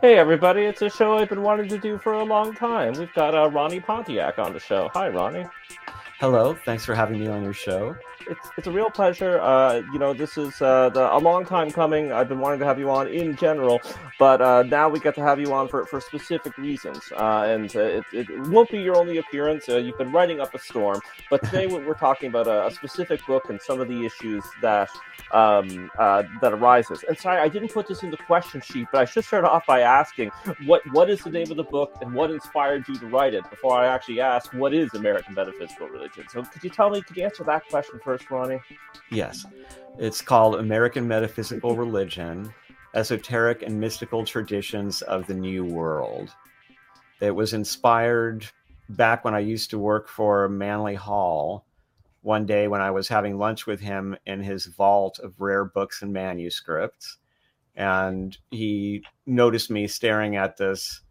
Hey everybody, it's a show I've been wanting to do for a long time. We've got uh, Ronnie Pontiac on the show. Hi, Ronnie. Hello, thanks for having me on your show. It's, it's a real pleasure. Uh, you know, this is uh, the, a long time coming. I've been wanting to have you on in general, but uh, now we get to have you on for, for specific reasons. Uh, and uh, it, it won't be your only appearance. Uh, you've been writing up a storm, but today we're talking about a, a specific book and some of the issues that um, that arises. And sorry, I didn't put this in the question sheet, but I should start off by asking what what is the name of the book and what inspired you to write it before I actually ask what is American metaphysical religion. So could you tell me? Could you answer that question first, Ronnie? Yes, it's called American Metaphysical Religion: Esoteric and Mystical Traditions of the New World. It was inspired back when I used to work for Manly Hall one day when I was having lunch with him in his vault of rare books and manuscripts. And he noticed me staring at this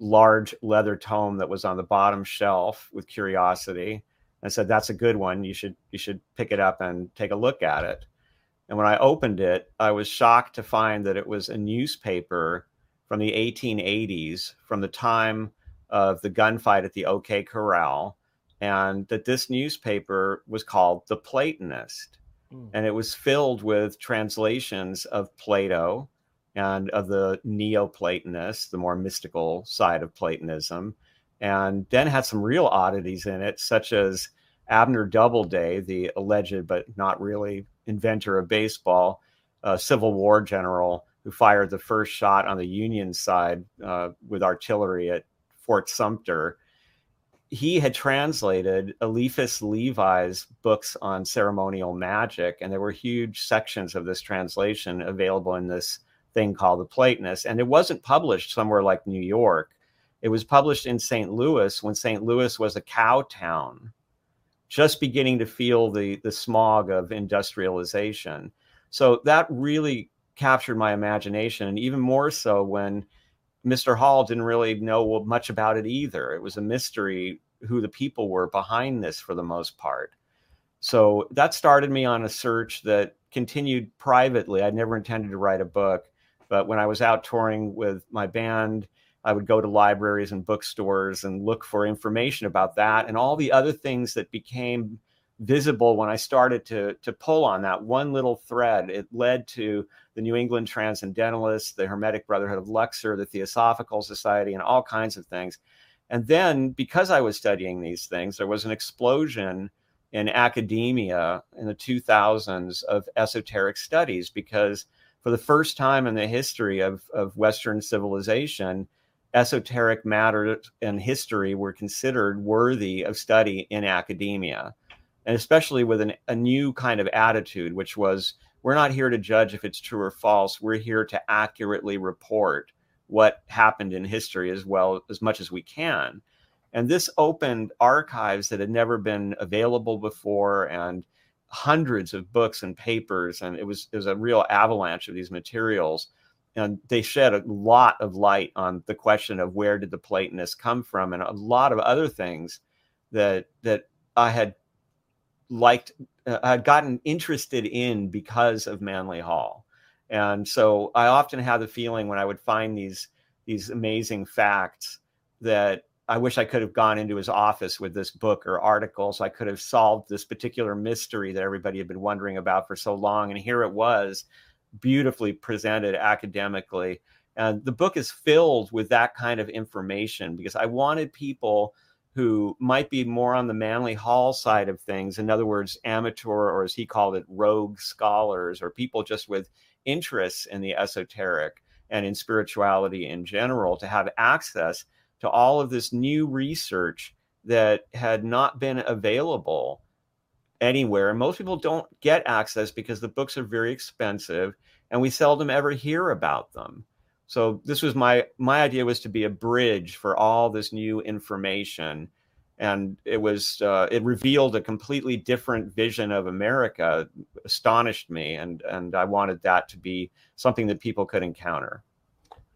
large leather tome that was on the bottom shelf with curiosity and said, That's a good one. You should you should pick it up and take a look at it. And when I opened it, I was shocked to find that it was a newspaper from the 1880s, from the time of the gunfight at the OK Corral and that this newspaper was called The Platonist. Mm. And it was filled with translations of Plato and of the Neoplatonists, the more mystical side of Platonism, and then had some real oddities in it, such as Abner Doubleday, the alleged but not really inventor of baseball, a Civil War general who fired the first shot on the Union side uh, with artillery at Fort Sumter he had translated Eliphas Levi's books on ceremonial magic, and there were huge sections of this translation available in this thing called the Platonist. And it wasn't published somewhere like New York. It was published in St. Louis when St. Louis was a cow town, just beginning to feel the, the smog of industrialization. So that really captured my imagination, and even more so when Mr. Hall didn't really know much about it either. It was a mystery who the people were behind this for the most part. So that started me on a search that continued privately. I never intended to write a book, but when I was out touring with my band, I would go to libraries and bookstores and look for information about that and all the other things that became visible when I started to to pull on that one little thread. It led to the New England Transcendentalists, the Hermetic Brotherhood of Luxor, the Theosophical Society, and all kinds of things. And then, because I was studying these things, there was an explosion in academia in the 2000s of esoteric studies because for the first time in the history of, of Western civilization, esoteric matter and history were considered worthy of study in academia and especially with an, a new kind of attitude, which was we're not here to judge if it's true or false. We're here to accurately report what happened in history as well as much as we can. And this opened archives that had never been available before and hundreds of books and papers. And it was, it was a real avalanche of these materials. And they shed a lot of light on the question of where did the Platonists come from and a lot of other things that, that I had liked, uh, I'd gotten interested in because of Manly Hall. And so I often had the feeling when I would find these these amazing facts that I wish I could have gone into his office with this book or article so I could have solved this particular mystery that everybody had been wondering about for so long. And here it was, beautifully presented academically. And the book is filled with that kind of information because I wanted people who might be more on the Manly Hall side of things. In other words, amateur, or as he called it, rogue scholars, or people just with interests in the esoteric and in spirituality in general to have access to all of this new research that had not been available anywhere. And most people don't get access because the books are very expensive and we seldom ever hear about them. So this was my my idea was to be a bridge for all this new information, and it was uh, it revealed a completely different vision of America, astonished me, and and I wanted that to be something that people could encounter.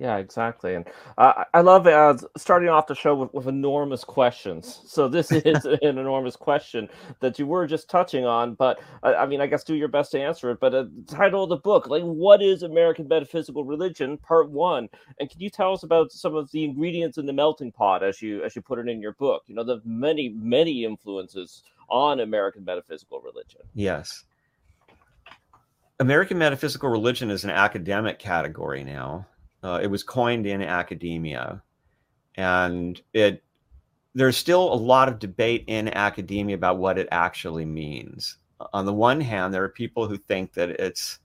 Yeah, exactly. And uh, I love uh, starting off the show with, with enormous questions. So this is an enormous question that you were just touching on, but uh, I mean, I guess do your best to answer it. But uh, the title of the book, like, what is American metaphysical religion? Part one. And can you tell us about some of the ingredients in the melting pot as you as you put it in your book? You know, the many many influences on American metaphysical religion. Yes. American metaphysical religion is an academic category now uh, it was coined in academia, and it there's still a lot of debate in academia about what it actually means. On the one hand, there are people who think that it's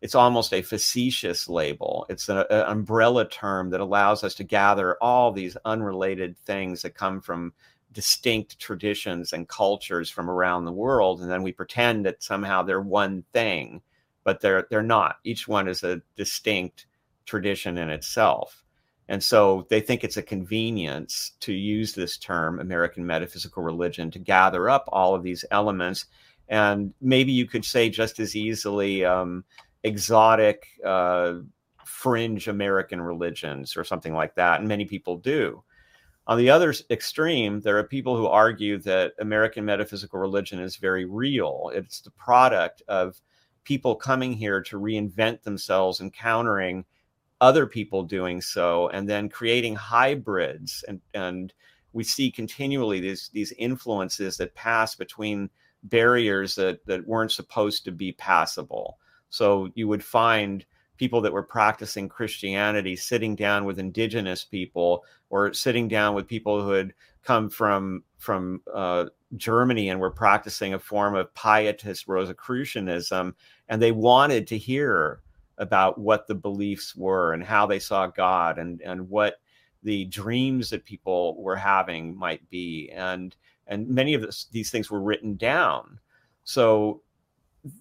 it's almost a facetious label. It's an, an umbrella term that allows us to gather all these unrelated things that come from distinct traditions and cultures from around the world, and then we pretend that somehow they're one thing, but they're they're not. Each one is a distinct tradition in itself. And so they think it's a convenience to use this term, American metaphysical religion, to gather up all of these elements. And maybe you could say just as easily um, exotic, uh, fringe American religions or something like that. And many people do. On the other extreme, there are people who argue that American metaphysical religion is very real. It's the product of people coming here to reinvent themselves, encountering other people doing so and then creating hybrids and and we see continually these these influences that pass between barriers that that weren't supposed to be passable. So you would find people that were practicing christianity sitting down with indigenous people or sitting down with people who had come from from uh, germany and were practicing a form of pietist rosicrucianism and they wanted to hear about what the beliefs were and how they saw God and and what the dreams that people were having might be. And and many of this, these things were written down. So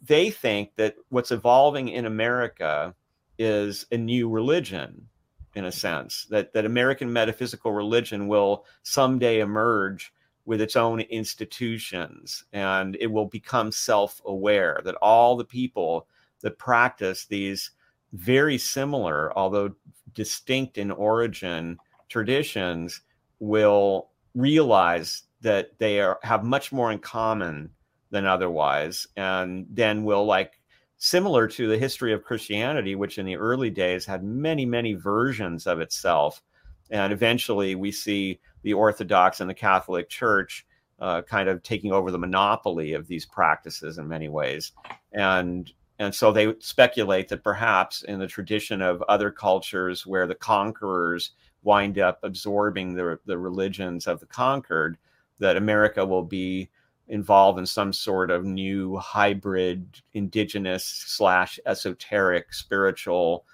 they think that what's evolving in America is a new religion in a sense that that American metaphysical religion will someday emerge with its own institutions and it will become self-aware that all the people that practice these very similar, although distinct in origin, traditions will realize that they are have much more in common than otherwise, and then will like similar to the history of Christianity, which in the early days had many, many versions of itself. And eventually we see the Orthodox and the Catholic Church uh, kind of taking over the monopoly of these practices in many ways. And and so they speculate that perhaps in the tradition of other cultures where the conquerors wind up absorbing the, the religions of the conquered, that America will be involved in some sort of new hybrid indigenous slash esoteric spiritual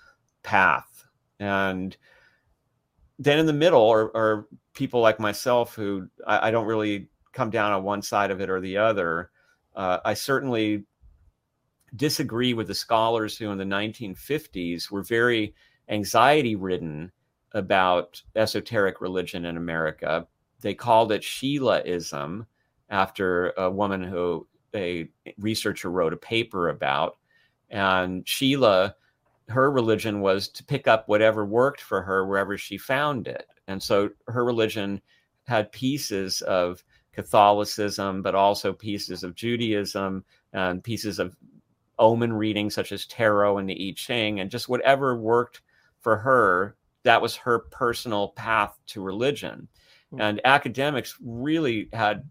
path. And then in the middle are, are people like myself who I, I, don't really come down on one side of it or the other. Uh, I certainly disagree with the scholars who in the 1950s were very anxiety ridden about esoteric religion in America. They called it Sheilaism after a woman who a researcher wrote a paper about. And Sheila, her religion was to pick up whatever worked for her wherever she found it. And so her religion had pieces of Catholicism, but also pieces of Judaism and pieces of omen readings such as tarot and the I Ching, and just whatever worked for her. That was her personal path to religion. Mm-hmm. And academics really had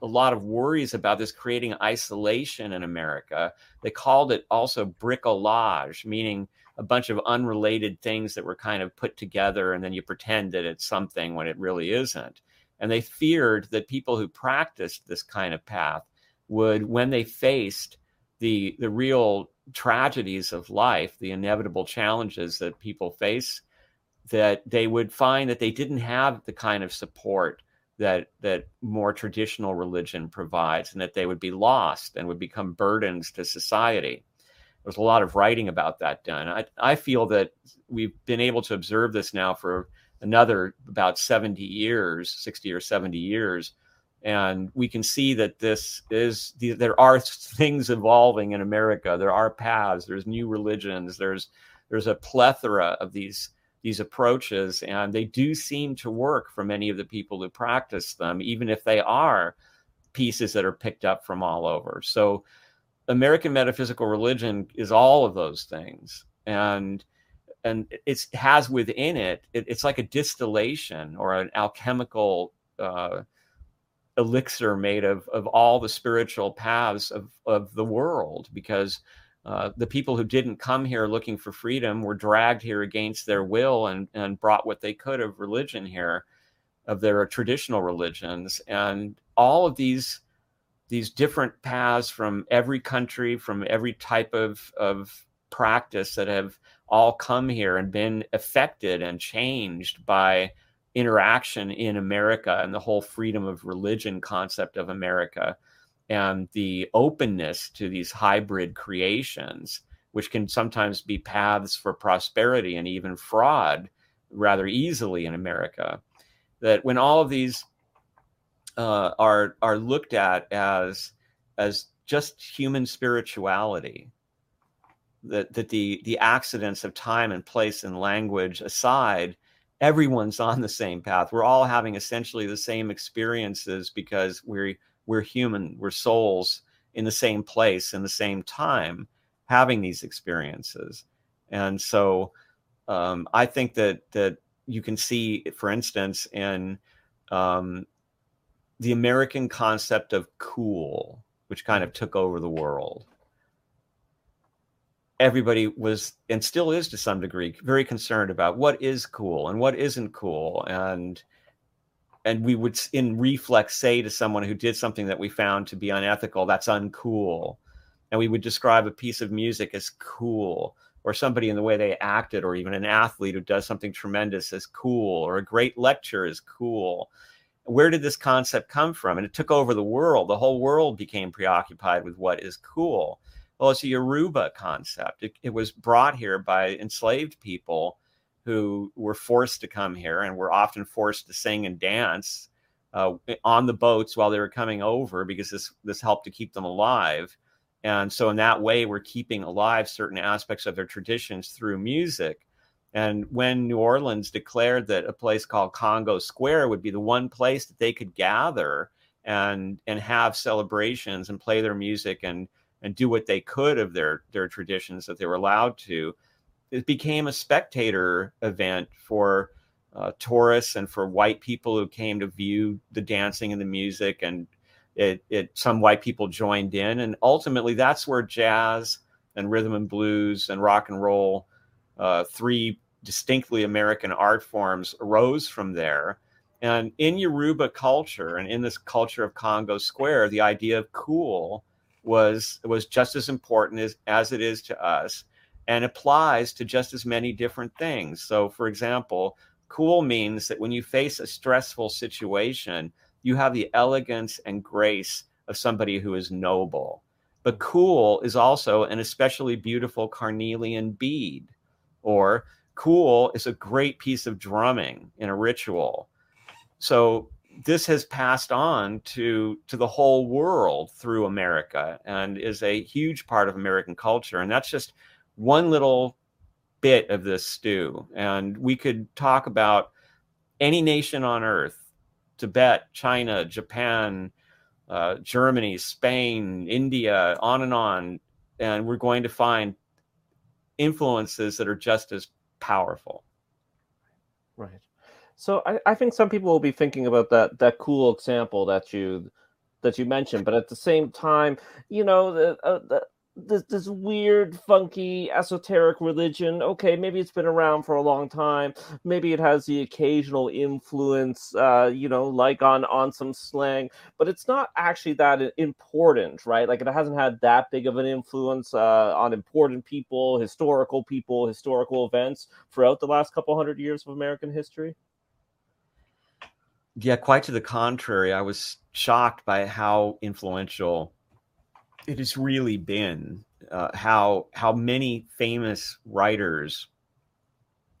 a lot of worries about this creating isolation in America. They called it also bricolage, meaning a bunch of unrelated things that were kind of put together and then you pretend that it's something when it really isn't. And they feared that people who practiced this kind of path would, when they faced the the real tragedies of life, the inevitable challenges that people face, that they would find that they didn't have the kind of support that that more traditional religion provides, and that they would be lost and would become burdens to society. There's a lot of writing about that done. I, I feel that we've been able to observe this now for another about 70 years, 60 or 70 years, and we can see that this is there are things evolving in america. There are paths. There's new religions. There's there's a plethora of these these approaches, and they do seem to work for many of the people who practice them, even if they are pieces that are picked up from all over. So, American metaphysical religion is all of those things, and and it has within it, it, it's like a distillation or an alchemical uh, elixir made of of all the spiritual paths of of the world because uh, the people who didn't come here looking for freedom were dragged here against their will and and brought what they could of religion here of their traditional religions. And all of these these different paths from every country from every type of of practice that have all come here and been affected and changed by interaction in America and the whole freedom of religion concept of America and the openness to these hybrid creations, which can sometimes be paths for prosperity and even fraud rather easily in America. That when all of these uh, are are looked at as as just human spirituality, that that the the accidents of time and place and language aside, everyone's on the same path. We're all having essentially the same experiences because we're we're human, we're souls in the same place in the same time having these experiences. And so um, I think that that you can see, for instance, in um, the American concept of cool, which kind of took over the world everybody was and still is to some degree very concerned about what is cool and what isn't cool. And and we would in reflex say to someone who did something that we found to be unethical that's uncool. And we would describe a piece of music as cool or somebody in the way they acted or even an athlete who does something tremendous as cool or a great lecture is cool. Where did this concept come from? And it took over the world. The whole world became preoccupied with what is cool well, it's a Yoruba concept. It, it was brought here by enslaved people who were forced to come here and were often forced to sing and dance uh, on the boats while they were coming over because this this helped to keep them alive. And so in that way, we're keeping alive certain aspects of their traditions through music. And when New Orleans declared that a place called Congo Square would be the one place that they could gather and and have celebrations and play their music and and do what they could of their their traditions that they were allowed to. It became a spectator event for uh, tourists and for white people who came to view the dancing and the music, and it, it some white people joined in, and ultimately that's where jazz and rhythm and blues and rock and roll, uh, three distinctly American art forms, arose from there. And in Yoruba culture and in this culture of Congo Square, the idea of cool was was just as important as, as it is to us and applies to just as many different things. So for example, cool means that when you face a stressful situation, you have the elegance and grace of somebody who is noble. But cool is also an especially beautiful carnelian bead, or cool is a great piece of drumming in a ritual. So this has passed on to to the whole world through America and is a huge part of American culture. And that's just one little bit of this stew. And we could talk about any nation on earth Tibet, China, Japan, uh, Germany, Spain, India, on and on. And we're going to find influences that are just as powerful. Right. So I, I think some people will be thinking about that that cool example that you that you mentioned, but at the same time, you know, the, uh, the this, this weird, funky, esoteric religion. Okay, maybe it's been around for a long time. Maybe it has the occasional influence, uh, you know, like on on some slang, but it's not actually that important, right? Like it hasn't had that big of an influence uh, on important people, historical people, historical events throughout the last couple hundred years of American history. Yeah, quite to the contrary. I was shocked by how influential it has really been. Uh, how how many famous writers,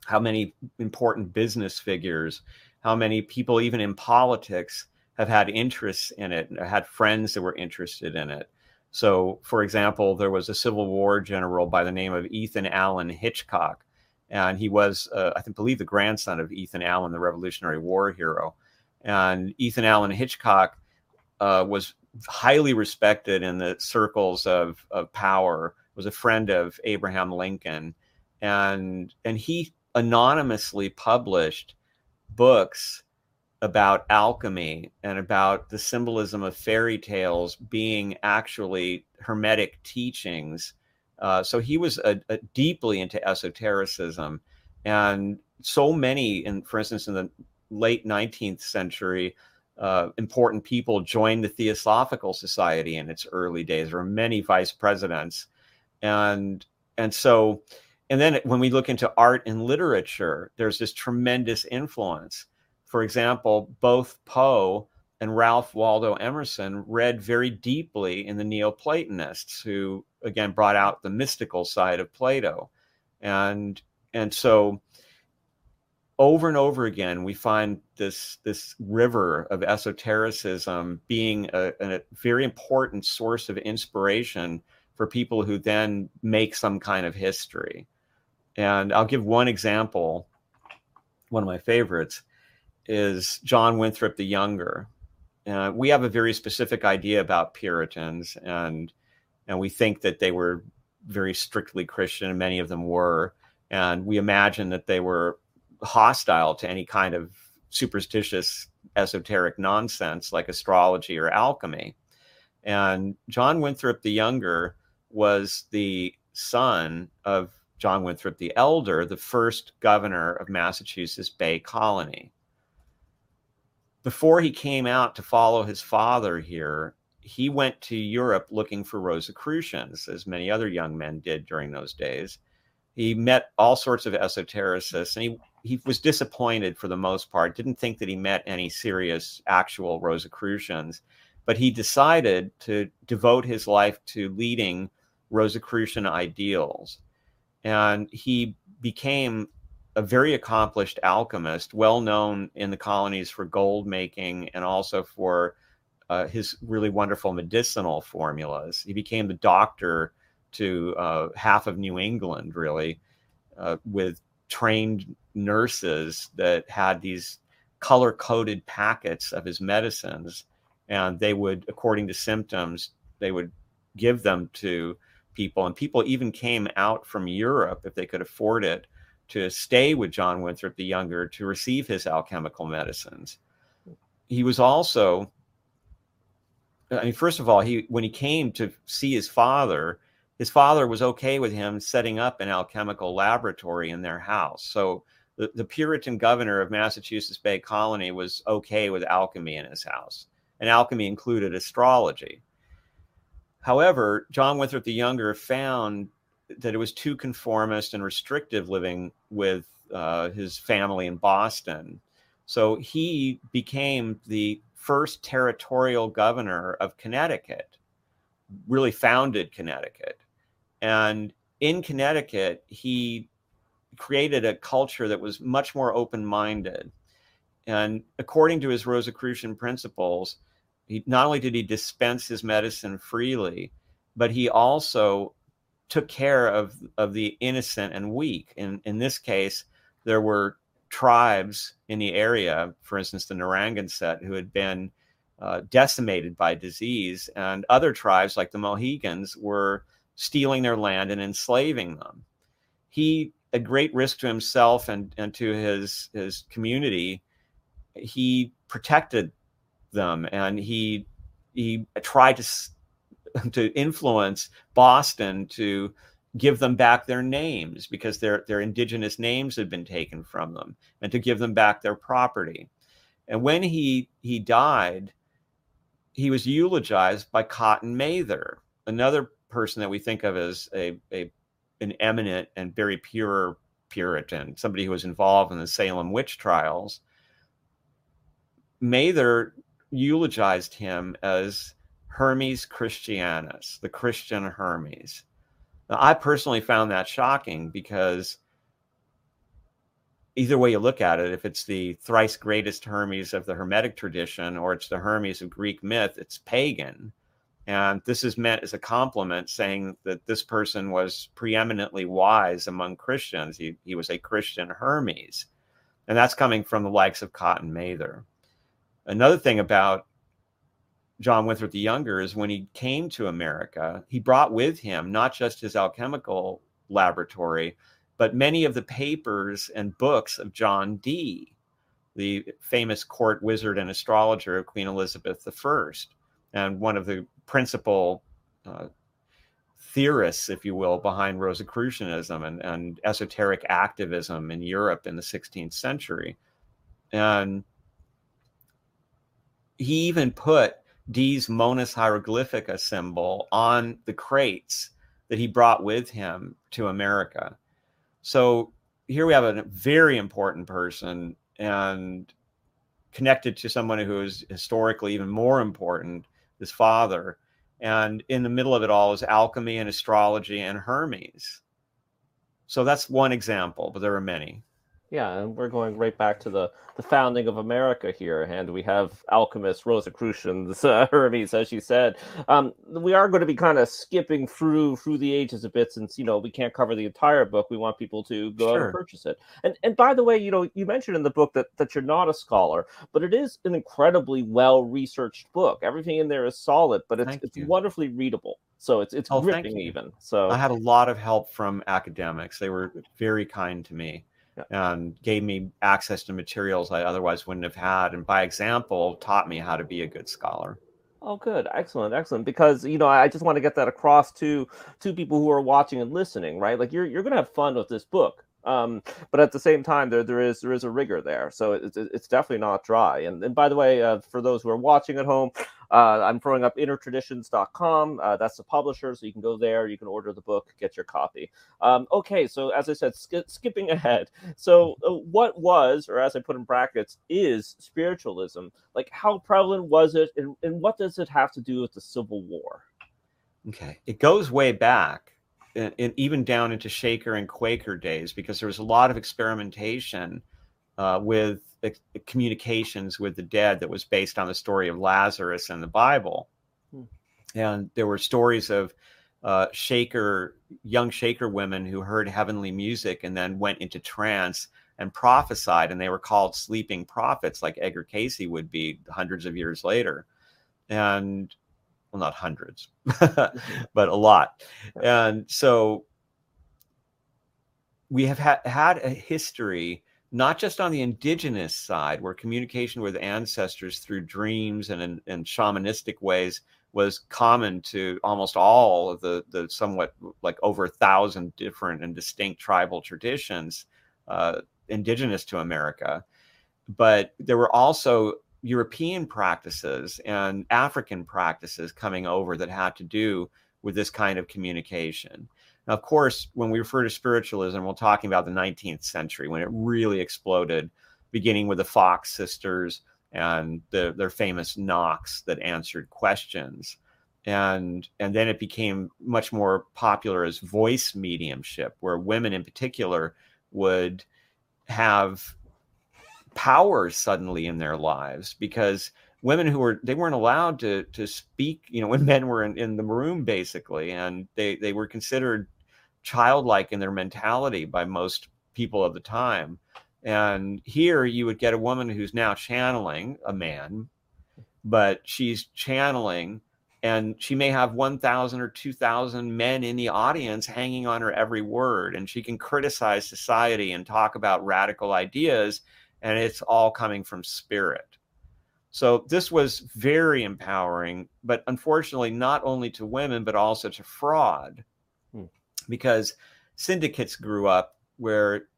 how many important business figures, how many people even in politics have had interests in it, had friends that were interested in it. So, for example, there was a Civil War general by the name of Ethan Allen Hitchcock, and he was, uh, I think, believe the grandson of Ethan Allen, the Revolutionary War hero. And Ethan Allen Hitchcock uh, was highly respected in the circles of, of power. Was a friend of Abraham Lincoln, and and he anonymously published books about alchemy and about the symbolism of fairy tales being actually hermetic teachings. Uh, so he was a, a deeply into esotericism, and so many, in for instance, in the late 19th century, uh, important people joined the Theosophical Society in its early days. There were many vice presidents, and and so, and then when we look into art and literature, there's this tremendous influence. For example, both Poe and Ralph Waldo Emerson read very deeply in the Neoplatonists, who again brought out the mystical side of Plato, and and so over and over again we find this this river of esotericism being a, a very important source of inspiration for people who then make some kind of history. And I'll give one example, one of my favorites is John Winthrop the Younger. Uh, we have a very specific idea about Puritans, and and we think that they were very strictly Christian, and many of them were, and we imagine that they were hostile to any kind of superstitious, esoteric nonsense like astrology or alchemy. And John Winthrop the Younger was the son of John Winthrop the Elder, the first governor of Massachusetts Bay Colony before he came out to follow his father here, he went to Europe looking for Rosicrucians, as many other young men did during those days. He met all sorts of esotericists, and he, he was disappointed for the most part, didn't think that he met any serious, actual Rosicrucians. But he decided to devote his life to leading Rosicrucian ideals. And he became a very accomplished alchemist, well known in the colonies for gold making and also for uh, his really wonderful medicinal formulas. He became the doctor to uh, half of New England, really, uh, with trained nurses that had these color coded packets of his medicines. And they would, according to symptoms, they would give them to people. And people even came out from Europe if they could afford it to stay with John Winthrop the Younger to receive his alchemical medicines. He was also, I mean, first of all, he when he came to see his father, his father was okay with him setting up an alchemical laboratory in their house. So the, the Puritan governor of Massachusetts Bay Colony was okay with alchemy in his house, and alchemy included astrology. However, John Winthrop the Younger found that it was too conformist and restrictive living with uh, his family in Boston. So he became the first territorial governor of Connecticut, really founded Connecticut. And in Connecticut, he created a culture that was much more open minded. And according to his Rosicrucian principles, he, not only did he dispense his medicine freely, but he also took care of of the innocent and weak. In in this case, there were tribes in the area, for instance, the Narragansett, who had been uh, decimated by disease, and other tribes like the Mohegans were stealing their land and enslaving them. He, at great risk to himself and, and to his his community, he protected them and he he tried to to influence Boston to give them back their names because their their indigenous names had been taken from them and to give them back their property. And when he he died, he was eulogized by Cotton Mather, another person that we think of as a, a an eminent and very pure Puritan, somebody who was involved in the Salem witch trials. Mather eulogized him as Hermes Christianus, the Christian Hermes. Now, I personally found that shocking because either way you look at it, if it's the thrice greatest Hermes of the Hermetic tradition or it's the Hermes of Greek myth, it's pagan. And this is meant as a compliment, saying that this person was preeminently wise among Christians. He, he was a Christian Hermes. And that's coming from the likes of Cotton Mather. Another thing about John Winthrop the Younger is when he came to America, he brought with him not just his alchemical laboratory, but many of the papers and books of John Dee, the famous court wizard and astrologer of Queen Elizabeth I, and one of the principal uh, theorists, if you will, behind Rosicrucianism and, and esoteric activism in Europe in the 16th century. And he even put Dee's Monas Hieroglyphica symbol on the crates that he brought with him to America. So here we have a very important person and connected to someone who is historically even more important, his father. And in the middle of it all is alchemy and astrology and Hermes. So that's one example, but there are many. Yeah, and we're going right back to the, the founding of America here, and we have alchemists, Rosicrucians, uh, Hermes, as you said. Um, we are going to be kind of skipping through through the ages a bit, since you know we can't cover the entire book. We want people to go sure. out and purchase it. And and by the way, you know you mentioned in the book that that you're not a scholar, but it is an incredibly well researched book. Everything in there is solid, but it's it's wonderfully readable. So it's it's oh, gripping even. So I had a lot of help from academics. They were very kind to me and gave me access to materials I otherwise wouldn't have had. And by example, taught me how to be a good scholar. Oh, good, excellent, excellent. Because you know, I just want to get that across to to people who are watching and listening, right? Like you're you're gonna have fun with this book, um, but at the same time, there there is there is a rigor there, so it's it's definitely not dry. And and by the way, uh, for those who are watching at home, uh, I'm throwing up innertraditions.com. Uh, that's the publisher, so you can go there. You can order the book, get your copy. Um, okay, so as I said, sk- skipping ahead. So, uh, what was, or as I put in brackets, is spiritualism? Like, how prevalent was it, and, and what does it have to do with the Civil War? Okay, it goes way back, and, and even down into Shaker and Quaker days, because there was a lot of experimentation uh, with communications with the dead that was based on the story of Lazarus in the Bible. Hmm. And there were stories of uh, Shaker, young Shaker women who heard heavenly music and then went into trance and prophesied, and they were called sleeping prophets, like Edgar Cayce would be hundreds of years later. And well, not hundreds, but a lot. And so we have ha- had a history not just on the indigenous side, where communication with ancestors through dreams and in, shamanistic ways was common to almost all of the, the somewhat like over a thousand different and distinct tribal traditions uh, indigenous to America. But there were also European practices and African practices coming over that had to do with this kind of communication. Now, of course, when we refer to spiritualism, we're talking about the 19th century when it really exploded, beginning with the Fox sisters and the, their famous knocks that answered questions. And, and then it became much more popular as voice mediumship, where women in particular would have powers suddenly in their lives because women who were they weren't allowed to to speak you know when men were in, in the room basically and they they were considered childlike in their mentality by most people of the time. And here you would get a woman who's now channeling a man but she's channeling and she may have 1000 or 2000 men in the audience hanging on her every word and she can criticize society and talk about radical ideas and it's all coming from spirit so this was very empowering, but unfortunately, not only to women, but also to fraud, hmm. because syndicates grew up where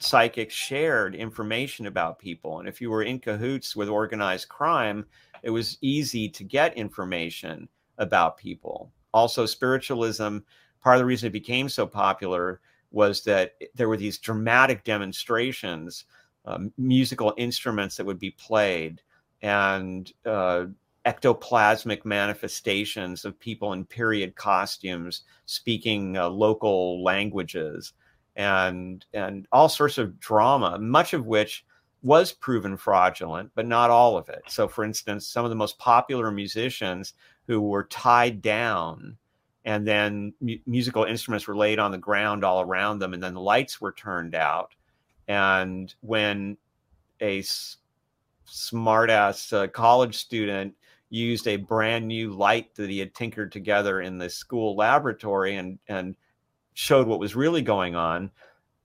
psychics shared information about people. And if you were in cahoots with organized crime, it was easy to get information about people. Also, spiritualism, part of the reason it became so popular was that there were these dramatic demonstrations, um, musical instruments that would be played and uh, ectoplasmic manifestations of people in period costumes speaking uh, local languages and and all sorts of drama much of which was proven fraudulent but not all of it. So for instance some of the most popular musicians who were tied down and then mu- musical instruments were laid on the ground all around them and then the lights were turned out and when a s- smartass uh, college student used a brand new light that he had tinkered together in the school laboratory and and showed what was really going on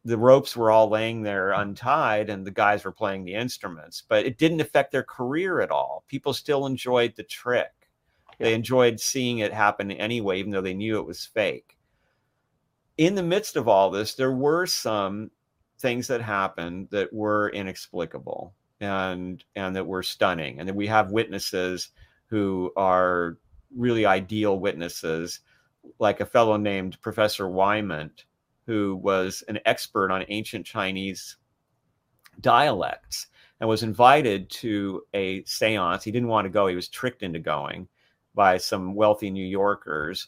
the ropes were all laying there untied and the guys were playing the instruments. But it didn't affect their career at all. People still enjoyed the trick. They enjoyed seeing it happen anyway even though they knew it was fake. In the midst of all this there were some things that happened that were inexplicable and and that were stunning. And that we have witnesses who are really ideal witnesses like a fellow named professor Whymant who was an expert on ancient chinese dialects and was invited to a seance. He didn't want to go. He was tricked into going by some wealthy new yorkers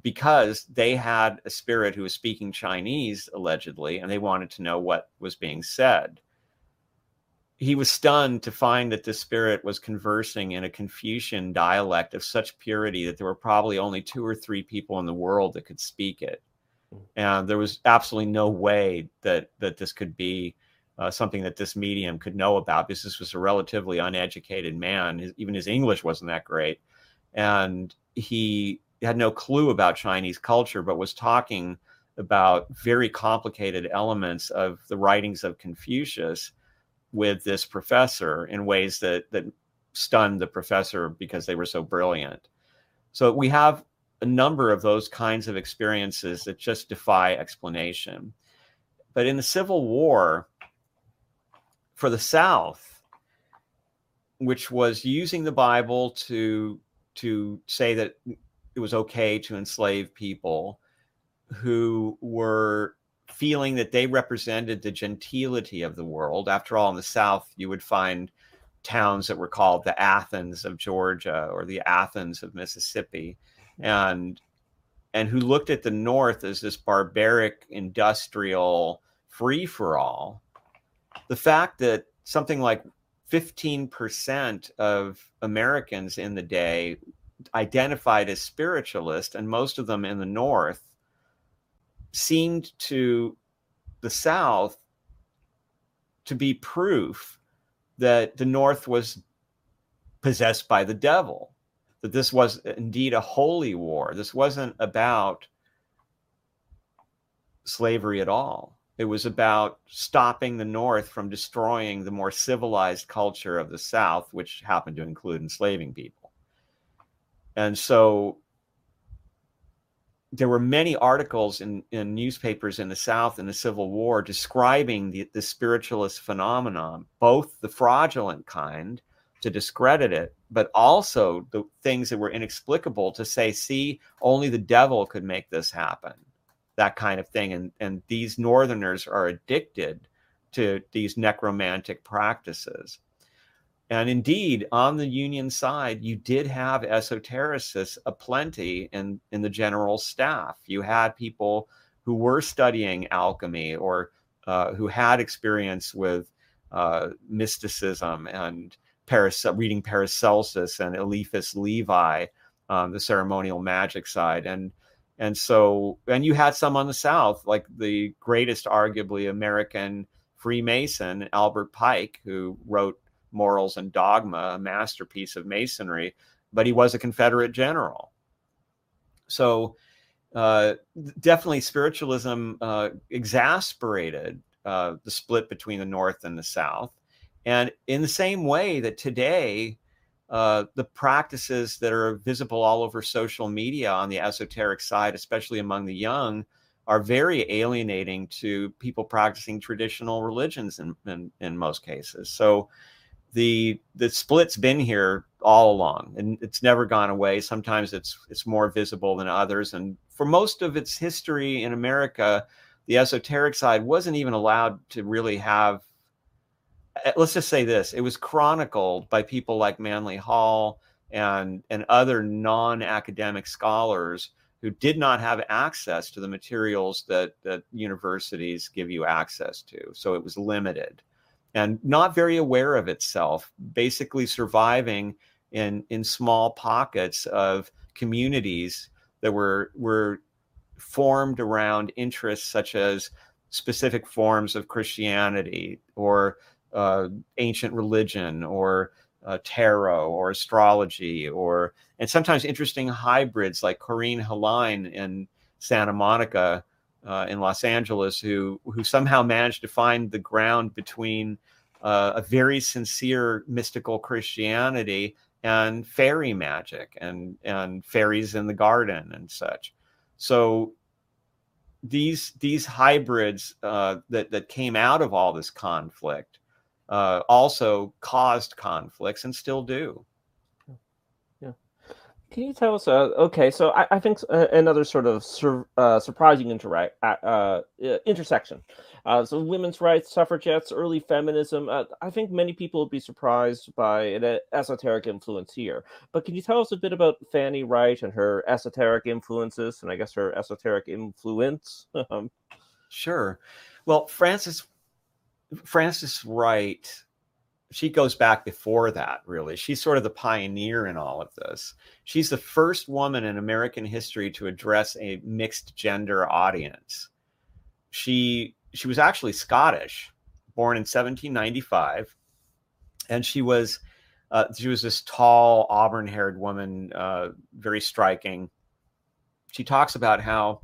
because they had a spirit who was speaking Chinese, allegedly, and they wanted to know what was being said. He was stunned to find that the spirit was conversing in a Confucian dialect of such purity that there were probably only two or three people in the world that could speak it. And there was absolutely no way that, that this could be uh, something that this medium could know about because this was a relatively uneducated man. His, even his English wasn't that great. And he had no clue about Chinese culture, but was talking about very complicated elements of the writings of Confucius with this professor in ways that that stunned the professor because they were so brilliant. So we have a number of those kinds of experiences that just defy explanation. But in the Civil War, for the South, which was using the Bible to to say that it was okay to enslave people who were feeling that they represented the gentility of the world. After all, in the South, you would find towns that were called the Athens of Georgia or the Athens of Mississippi, mm-hmm. and and who looked at the North as this barbaric industrial free for all. The fact that something like 15% of Americans in the day identified as spiritualist, and most of them in the North seemed to the South to be proof that the North was possessed by the devil, that this was indeed a holy war. This wasn't about slavery at all. It was about stopping the North from destroying the more civilized culture of the South, which happened to include enslaving people. And so there were many articles in, in newspapers in the South in the Civil War describing the, the spiritualist phenomenon, both the fraudulent kind to discredit it, but also the things that were inexplicable to say, see, only the devil could make this happen, that kind of thing. And, and these Northerners are addicted to these necromantic practices. And indeed, on the Union side, you did have esotericists aplenty in, in the general staff. You had people who were studying alchemy or uh, who had experience with uh, mysticism and Paras- reading Paracelsus and Eliphas Levi, um, the ceremonial magic side. And and so, and you had some on the South, like the greatest, arguably, American Freemason, Albert Pike, who wrote Morals and Dogma, a masterpiece of Masonry, but he was a Confederate general. So, uh, definitely, spiritualism uh, exasperated uh, the split between the North and the South. And in the same way that today, uh, the practices that are visible all over social media on the esoteric side, especially among the young, are very alienating to people practicing traditional religions in, in, in most cases. So, the the split's been here all along and it's never gone away. Sometimes it's it's more visible than others and for most of its history in america the esoteric side wasn't even allowed to really have eh, let's just say this it was chronicled by people like manly hall and and other non-academic scholars who did not have access to the materials that that universities give you access to. So it was limited and not very aware of itself, basically surviving in in small pockets of communities that were were formed around interests such as specific forms of Christianity or uh, ancient religion or uh, tarot or astrology or and sometimes interesting hybrids like Corinne Heline in Santa Monica uh, in Los Angeles who who somehow managed to find the ground between uh, a very sincere mystical Christianity and fairy magic and and fairies in the garden and such. So these these hybrids uh, that that came out of all this conflict uh, also caused conflicts and still do. Can you tell us? Uh, okay, so I, I think uh, another sort of sur- uh, surprising uh, uh, intersection. Uh, so women's rights, suffragettes, early feminism. I think many people would be surprised by an esoteric influence here. But can you tell us a bit about Fanny Wright and her esoteric influences, and I guess her esoteric influence? Um, sure. Well, Frances Frances Wright she goes back before that really. She's sort of the pioneer in all of this. She's the first woman in american history to address a mixed gender audience. She she was actually scottish born in 1795 and she was uh, she was this tall auburn haired woman uh, very striking. She talks about how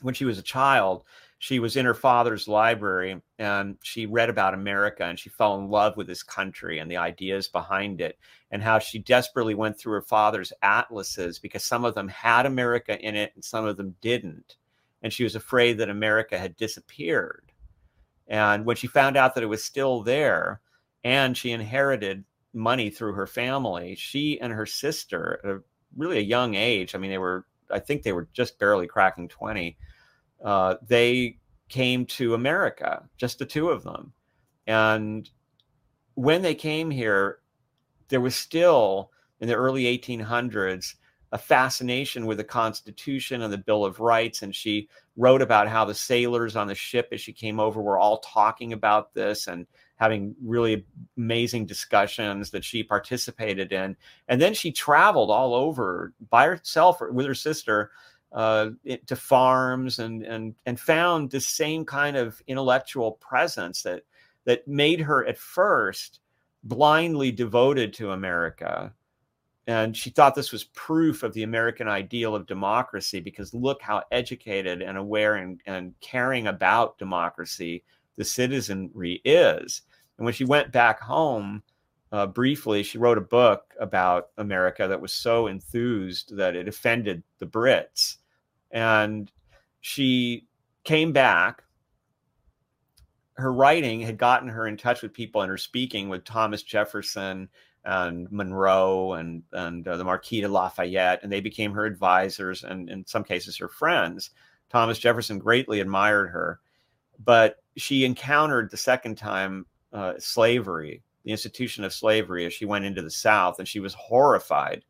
when she was a child she was in her father's library and she read about America and she fell in love with this country and the ideas behind it and how she desperately went through her father's atlases because some of them had America in it and some of them didn't. And she was afraid that America had disappeared. And when she found out that it was still there and she inherited money through her family, she and her sister, at a really a young age, I mean, they were, I think they were just barely cracking 20 uh, they came to America, just the two of them. And when they came here, there was still in the early 1800s a fascination with the Constitution and the Bill of Rights. And she wrote about how the sailors on the ship as she came over were all talking about this and having really amazing discussions that she participated in. And then she traveled all over by herself with her sister uh, to farms and and and found the same kind of intellectual presence that that made her at first blindly devoted to America. And she thought this was proof of the American ideal of democracy because look how educated and aware and, and caring about democracy the citizenry is. And when she went back home, uh, briefly, she wrote a book about America that was so enthused that it offended the Brits and she came back her writing had gotten her in touch with people and her speaking with Thomas Jefferson and Monroe and and uh, the Marquis de Lafayette, and they became her advisors and in some cases her friends. Thomas Jefferson greatly admired her, but she encountered the second time uh, slavery, the institution of slavery, as she went into the South, and she was horrified,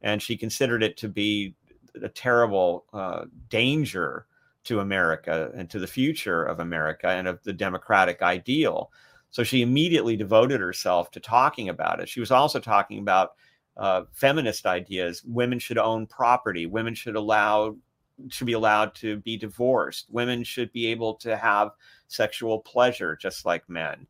and she considered it to be a terrible uh, danger to America and to the future of America and of the democratic ideal. So she immediately devoted herself to talking about it. She was also talking about uh, feminist ideas. Women should own property. Women should allow should be allowed to be divorced. Women should be able to have sexual pleasure just like men.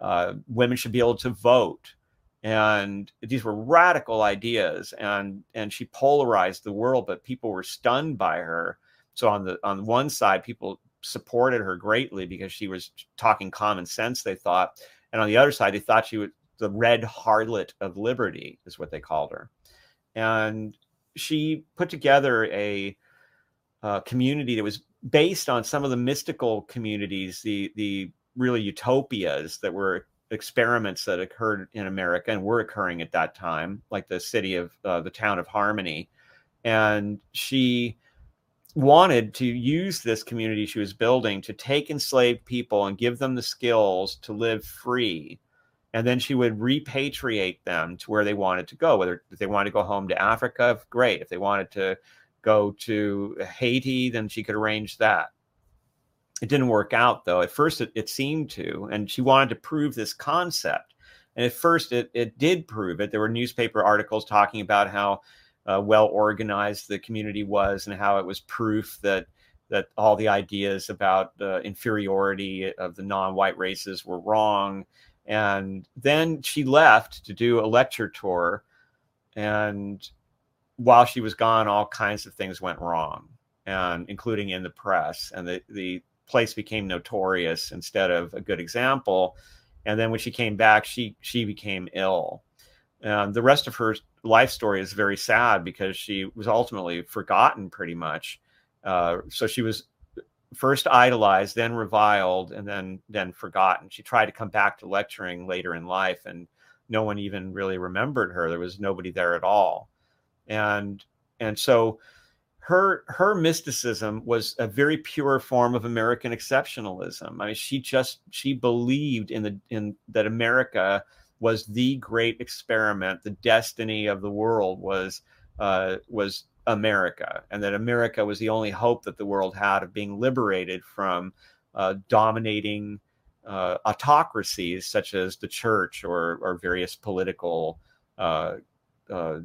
Uh, women should be able to vote and these were radical ideas and and she polarized the world but people were stunned by her. So on the on one side people supported her greatly because she was talking common sense they thought and on the other side they thought she was the red harlot of liberty is what they called her. And she put together a, a community that was based on some of the mystical communities the the really utopias that were experiments that occurred in America and were occurring at that time, like the city of uh, the town of Harmony. And she wanted to use this community she was building to take enslaved people and give them the skills to live free. And then she would repatriate them to where they wanted to go. Whether if they wanted to go home to Africa, great. If they wanted to go to Haiti, then she could arrange that. It didn't work out though. At first, it, it seemed to, and she wanted to prove this concept. And at first, it, it did prove it. There were newspaper articles talking about how uh, well organized the community was and how it was proof that that all the ideas about the inferiority of the non-white races were wrong. And then she left to do a lecture tour, and while she was gone, all kinds of things went wrong, and including in the press, and the the place became notorious instead of a good example. And then when she came back, she she became ill. And the rest of her life story is very sad because she was ultimately forgotten pretty much. Uh, so she was first idolized, then reviled, and then then forgotten. She tried to come back to lecturing later in life, and no one even really remembered her. There was nobody there at all, and and so her her mysticism was a very pure form of American exceptionalism. I mean, she just she believed in the in that America was the great experiment. The destiny of the world was uh, was America, and that America was the only hope that the world had of being liberated from uh, dominating uh, autocracies such as the church or or various political uh, uh,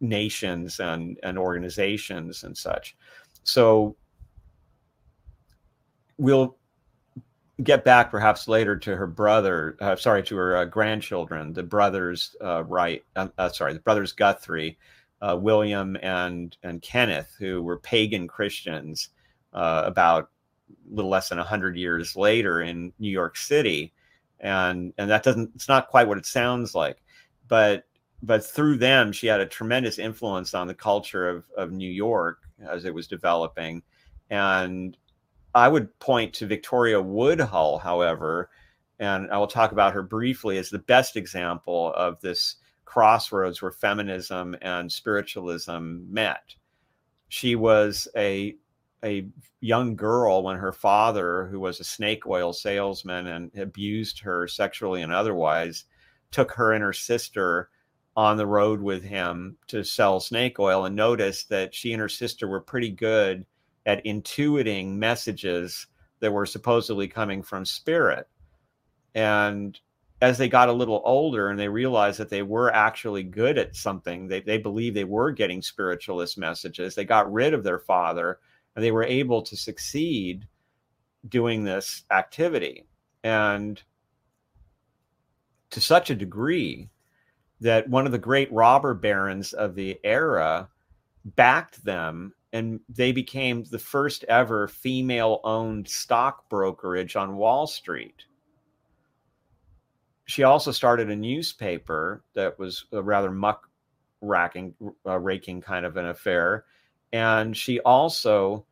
nations and, and organizations and such. So we'll get back perhaps later to her brother, uh, sorry, to her uh, grandchildren, the brothers, uh, right, uh, uh, sorry, the brothers Guthrie, uh, William and, and Kenneth, who were pagan Christians about a little less than 100 years later in New York City. And, and that doesn't, it's not quite what it sounds like. But but through them, she had a tremendous influence on the culture of, of New York as it was developing. And I would point to Victoria Woodhull, however, and I will talk about her briefly as the best example of this crossroads where feminism and spiritualism met. She was a a young girl when her father, who was a snake oil salesman and abused her sexually and otherwise, took her and her sister on the road with him to sell snake oil and noticed that she and her sister were pretty good at intuiting messages that were supposedly coming from spirit. And as they got a little older and they realized that they were actually good at something, they, they believed they were getting spiritualist messages, they got rid of their father and they were able to succeed doing this activity. And to such a degree that one of the great robber barons of the era backed them and they became the first ever female owned stock brokerage on Wall Street. She also started a newspaper that was a rather muck racking, uh, raking kind of an affair. And she also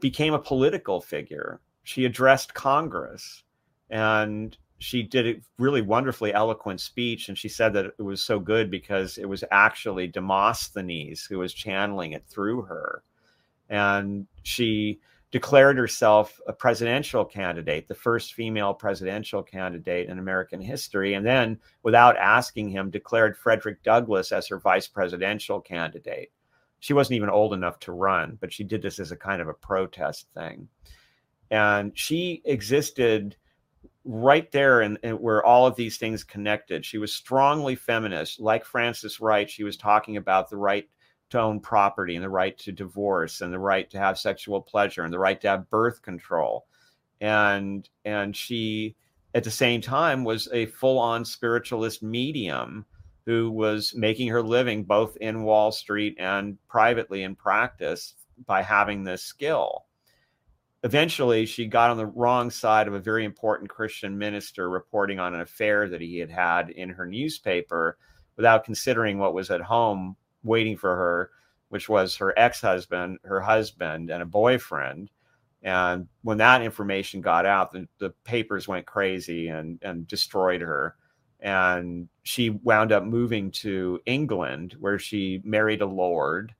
became a political figure. She addressed Congress and she did a really wonderfully eloquent speech and she said that it was so good because it was actually demosthenes who was channeling it through her. And she declared herself a presidential candidate the first female presidential candidate in american history and then without asking him declared frederick douglass as her vice presidential candidate. She wasn't even old enough to run but she did this as a kind of a protest thing. And she existed right there and, where all of these things connected. She was strongly feminist, like Frances Wright. She was talking about the right to own property and the right to divorce and the right to have sexual pleasure and the right to have birth control. And and she at the same time was a full-on spiritualist medium who was making her living both in Wall Street and privately in practice by having this skill eventually she got on the wrong side of a very important Christian minister reporting on an affair that he had had in her newspaper without considering what was at home waiting for her, which was her ex husband, her husband, and a boyfriend. And when that information got out, the, the papers went crazy and, and destroyed her. And she wound up moving to England, where she married a lord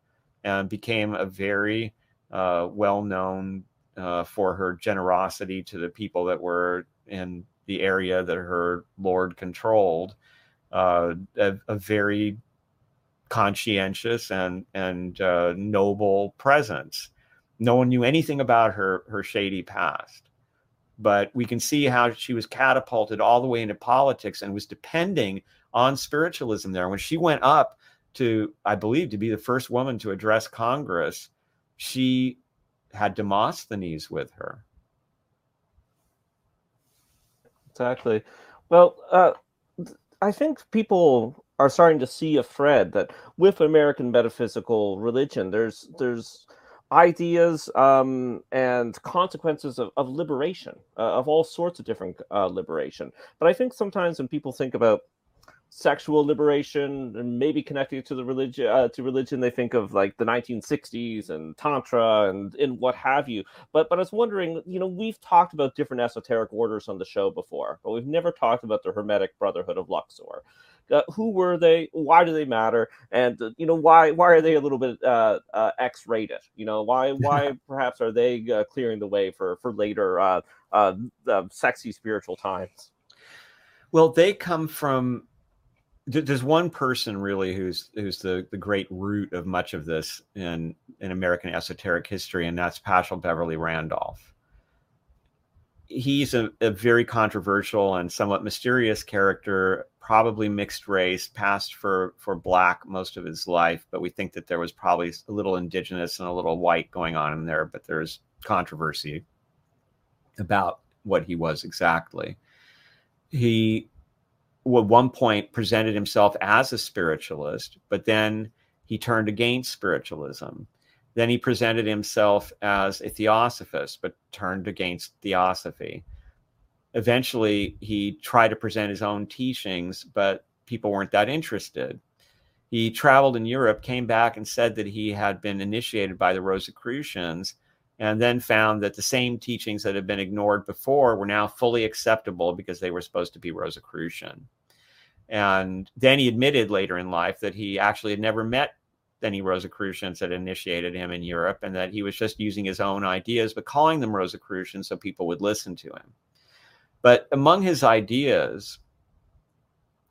and became a very uh, well known uh, for her generosity to the people that were in the area that her lord controlled. Uh, a, a, very conscientious and and uh, noble presence. No one knew anything about her her shady past, but we can see how she was catapulted all the way into politics and was depending on spiritualism there. When she went up to, I believe, to be the first woman to address Congress, she had Demosthenes with her. Exactly. Well, uh, I think people are starting to see a thread that with American metaphysical religion, there's there's ideas um, and consequences of, of liberation, uh, of all sorts of different uh, liberation. But I think sometimes when people think about sexual liberation and maybe connecting it to the religion uh, to religion they think of like the 1960s and tantra and and what have you. But but i was wondering you know we've talked about different esoteric orders on the show before but we've never talked about the hermetic brotherhood of luxor. Uh, who were they? Why do they matter? And uh, you know why why are they a little bit uh, uh x-rated? You know why why perhaps are they uh, clearing the way for for later uh, sexy spiritual times? Well they come from there's one person really who's who's the the great root of much of this in in American esoteric history, and that's Paschal Beverly Randolph. He's a, a very controversial and somewhat mysterious character, probably mixed race, passed for for black most of his life, but we think that there was probably a little indigenous and a little white going on in there, but there's controversy about what he was exactly. He at one point presented himself as a spiritualist, but then he turned against spiritualism. Then he presented himself as a theosophist, but turned against theosophy. Eventually, he tried to present his own teachings, but people weren't that interested. He traveled in Europe, came back, and said that he had been initiated by the Rosicrucians, and then found that the same teachings that had been ignored before were now fully acceptable because they were supposed to be Rosicrucian. And then he admitted later in life that he actually had never met any Rosicrucians that initiated him in Europe and that he was just using his own ideas, but calling them Rosicrucians so people would listen to him. But among his ideas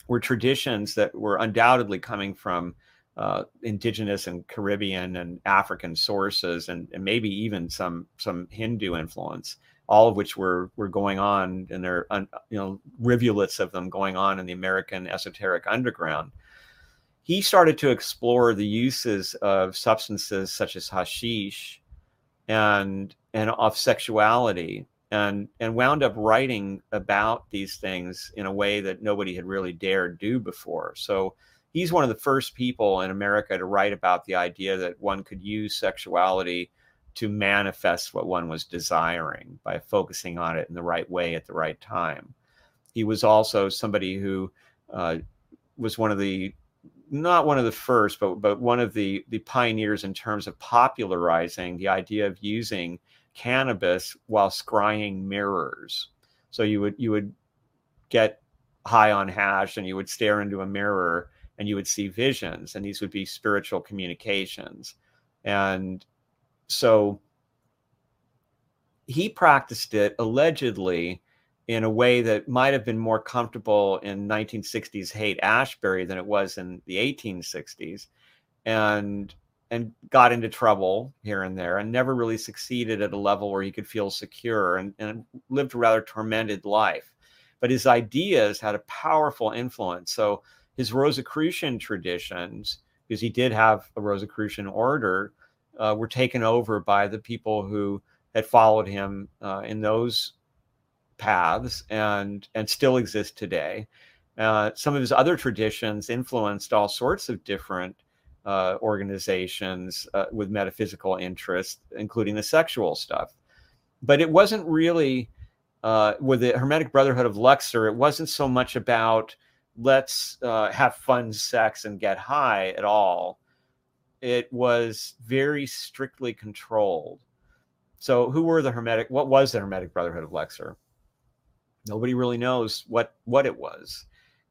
were traditions that were undoubtedly coming from uh, indigenous and Caribbean and African sources, and, and, maybe even some some Hindu influence. All of which were were going on, and there are you know rivulets of them going on in the American esoteric underground. He started to explore the uses of substances such as hashish and and of sexuality and and wound up writing about these things in a way that nobody had really dared do before. So he's one of the first people in America to write about the idea that one could use sexuality to manifest what one was desiring by focusing on it in the right way at the right time. He was also somebody who uh, was one of the not one of the first, but but one of the the pioneers in terms of popularizing the idea of using cannabis while scrying mirrors. So you would you would get high on hash and you would stare into a mirror and you would see visions and these would be spiritual communications. And so he practiced it allegedly in a way that might have been more comfortable in 1960s Haight Ashbury than it was in the 1860s and and got into trouble here and there and never really succeeded at a level where he could feel secure and, and lived a rather tormented life. But his ideas had a powerful influence. So his Rosicrucian traditions, because he did have a Rosicrucian order, uh, were taken over by the people who had followed him uh, in those paths and and still exist today. Uh, some of his other traditions influenced all sorts of different uh, organizations uh, with metaphysical interest, including the sexual stuff. But it wasn't really uh, with the Hermetic Brotherhood of Luxor. It wasn't so much about let's uh, have fun sex and get high at all. It was very strictly controlled. So, who were the Hermetic? What was the Hermetic Brotherhood of Luxor? Nobody really knows what what it was.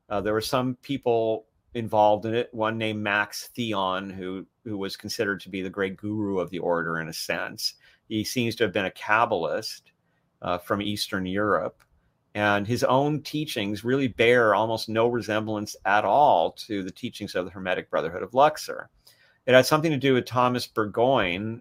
Uh, there were some people involved in it. One named Max Theon, who who was considered to be the great guru of the order in a sense. He seems to have been a Kabbalist uh, from Eastern Europe and his own teachings really bear almost no resemblance at all to the teachings of the Hermetic Brotherhood of Luxor. It had something to do with Thomas Burgoyne,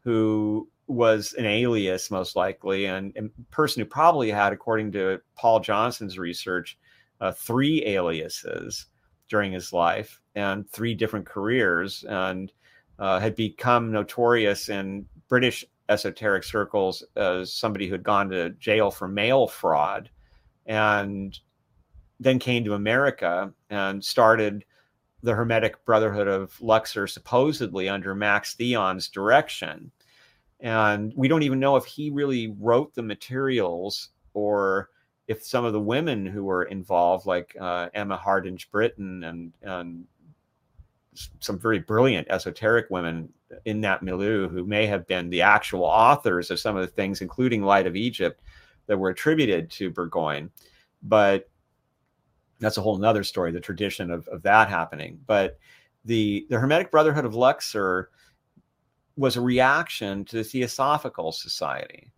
who was an alias most likely, and, a person who probably had, according to Paul Johnson's research, uh, three aliases during his life and three different careers, and uh, had become notorious in British esoteric circles as somebody who had gone to jail for mail fraud, and then came to America and started the Hermetic Brotherhood of Luxor, supposedly under Max Theon's direction. And we don't even know if he really wrote the materials or if some of the women who were involved, like uh, Emma Hardinge Britten and, and some very brilliant esoteric women in that milieu who may have been the actual authors of some of the things, including Light of Egypt, that were attributed to Burgoyne. But that's a whole nother story, the tradition of, of that happening. But the, the Hermetic Brotherhood of Luxor was a reaction to the Theosophical Society.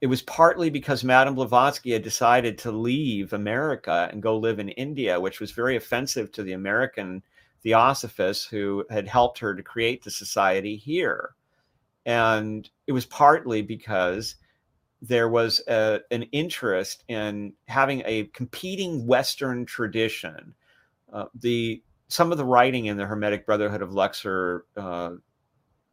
It was partly because Madame Blavatsky had decided to leave America and go live in India, which was very offensive to the American theosophists who had helped her to create the society here. And it was partly because there was a, an interest in having a competing Western tradition. Uh, the some of the writing in the Hermetic Brotherhood of Luxor uh,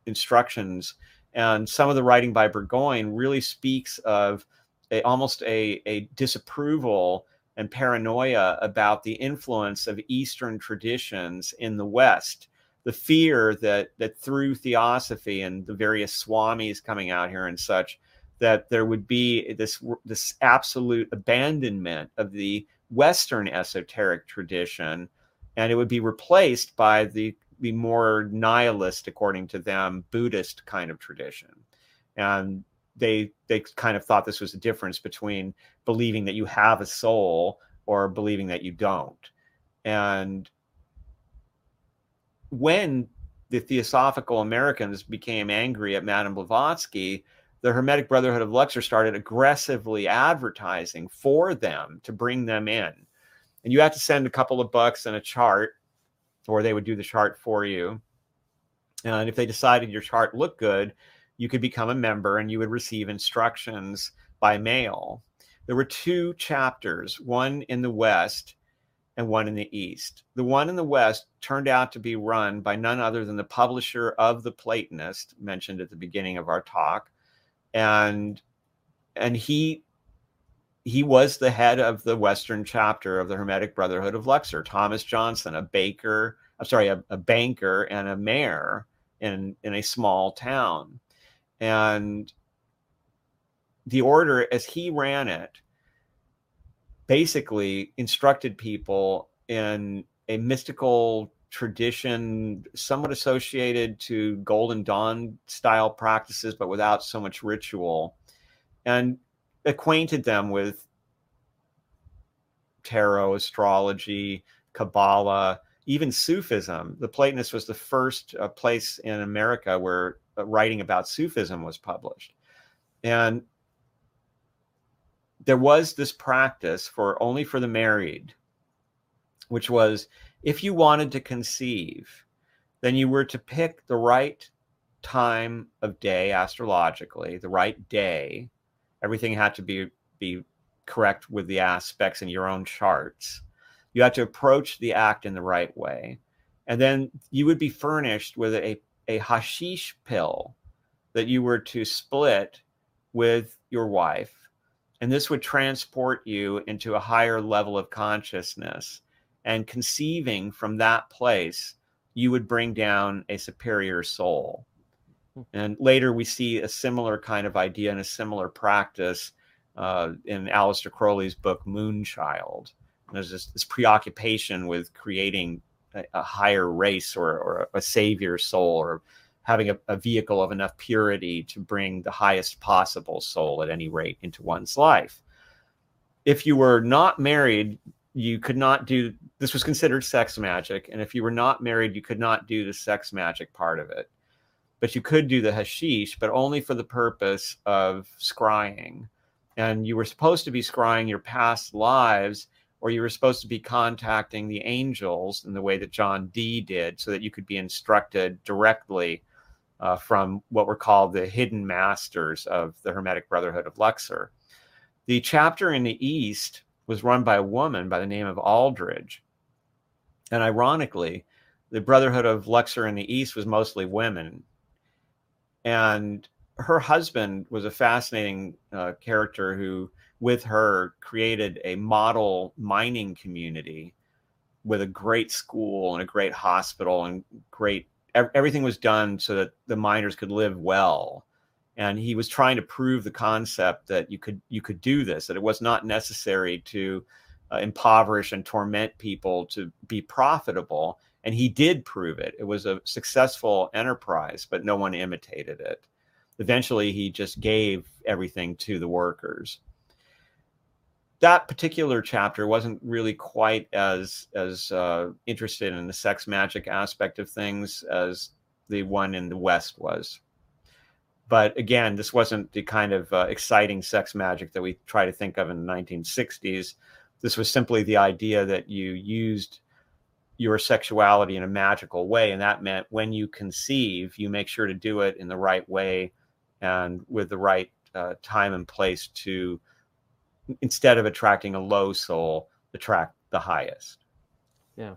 instructions and some of the writing by Burgoyne really speaks of a, almost a, a disapproval and paranoia about the influence of Eastern traditions in the West. The fear that that through theosophy and the various swamis coming out here and such, that there would be this this absolute abandonment of the Western esoteric tradition, and it would be replaced by the the more nihilist, according to them, Buddhist kind of tradition. And they they kind of thought this was the difference between believing that you have a soul or believing that you don't. And when the Theosophical Americans became angry at Madame Blavatsky, the Hermetic Brotherhood of Luxor started aggressively advertising for them to bring them in. And you had to send a couple of bucks and a chart, or they would do the chart for you. And if they decided your chart looked good, you could become a member and you would receive instructions by mail. There were two chapters, one in the West and one in the East. The one in the West turned out to be run by none other than the publisher of The Platonist, mentioned at the beginning of our talk, and and he he was the head of the Western chapter of the Hermetic Brotherhood of Luxor, Thomas Johnson, a baker, I'm sorry, a, a banker and a mayor in in a small town. And the order, as he ran it, basically instructed people in a mystical tradition somewhat associated to golden dawn style practices but without so much ritual and acquainted them with tarot astrology kabbalah even sufism. The platonist was the first uh, place in america where Uh, writing about sufism was published and there was this practice for only for the married which was if you wanted to conceive, then you were to pick the right time of day astrologically, the right day. Everything had to be be correct with the aspects in your own charts. You had to approach the act in the right way. And then you would be furnished with a, a hashish pill that you were to split with your wife. And this would transport you into a higher level of consciousness and conceiving from that place, you would bring down a superior soul. Hmm. And later we see a similar kind of idea and a similar practice uh, in Aleister Crowley's book Moonchild. There's this, this preoccupation with creating a, higher race or, or, a savior soul or having a, a vehicle of enough purity to bring the highest possible soul at any rate into one's life. If you were not married, you could not do this was considered sex magic and if you were not married you could not do the sex magic part of it but you could do the hashish but only for the purpose of scrying and you were supposed to be scrying your past lives or you were supposed to be contacting the angels in the way that John Dee did so that you could be instructed directly uh, from what were called the hidden masters of the Hermetic Brotherhood of Luxor. The chapter in the East was run by a woman by the name of Aldridge. And ironically, the Brotherhood of Luxor in the East was mostly women. And her husband was a fascinating uh, character who, with her, created a model mining community with a great school and a great hospital and great everything was done so that the miners could live well. And he was trying to prove the concept that you could you could do this that it was not necessary to uh, impoverish and torment people to be profitable. And he did prove it. It was a successful enterprise but no one imitated it. Eventually he just gave everything to the workers that particular chapter wasn't really quite as as uh, interested in the sex magic aspect of things as the one in the west was. But again this wasn't the kind of uh, exciting sex magic that we try to think of in the 1960s this was simply the idea that you used your sexuality in a magical way and that meant when you conceive you make sure to do it in the right way and with the right uh, time and place to instead of attracting a low soul attract the highest yeah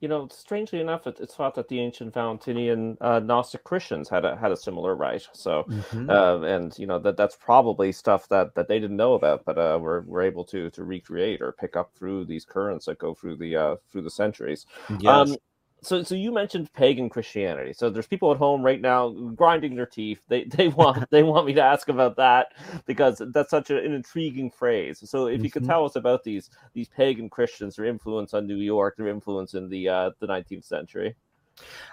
you know, strangely enough, it, it's thought that the ancient Valentinian uh, Gnostic Christians had a had a similar rite. So, mm-hmm. uh, and you know that that's probably stuff that, that they didn't know about, but uh, we're, we're able to to recreate or pick up through these currents that go through the uh, through the centuries. Yes. Um, so so you mentioned pagan Christianity. So there's people at home right now grinding their teeth. They they want they want me to ask about that because that's such an intriguing phrase. So if mm-hmm. you could mm-hmm. tell us about these these pagan Christians, their influence on New York, their influence in the uh, the 19th century.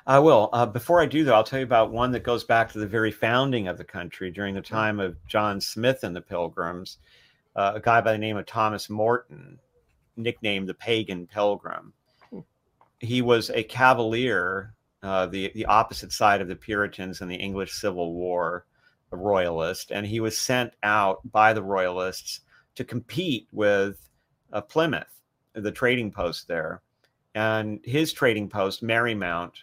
I will. Uh, before I do though, I'll tell you about one that goes back to the very founding of the country during the mm-hmm. time of John Smith and the Pilgrims. Uh, a guy by the name of Thomas Morton, nicknamed the Pagan Pilgrim he was a cavalier, uh, the the opposite side of the Puritans in the English Civil War, a royalist, and he was sent out by the royalists to compete with uh, Plymouth, the trading post there, and his trading post, Merrymount,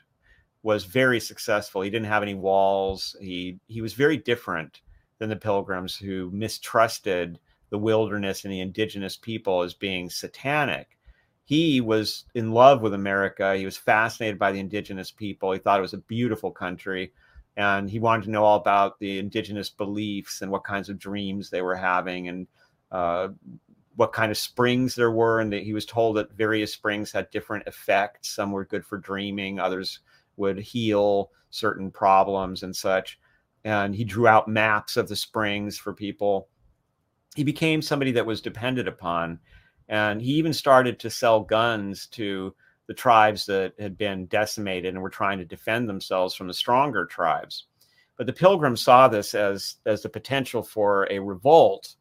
was very successful. He didn't have any walls. He he was very different than the Pilgrims, who mistrusted the wilderness and the indigenous people as being satanic he was in love with America. He was fascinated by the indigenous people. He thought it was a beautiful country. And he wanted to know all about the indigenous beliefs and what kinds of dreams they were having and uh, what kind of springs there were. And he was told that various springs had different effects. Some were good for dreaming, others would heal certain problems and such. And he drew out maps of the springs for people. He became somebody that was depended upon and he even started to sell guns to the tribes that had been decimated and were trying to defend themselves from the stronger tribes. But the pilgrims saw this as, as the potential for a revolt.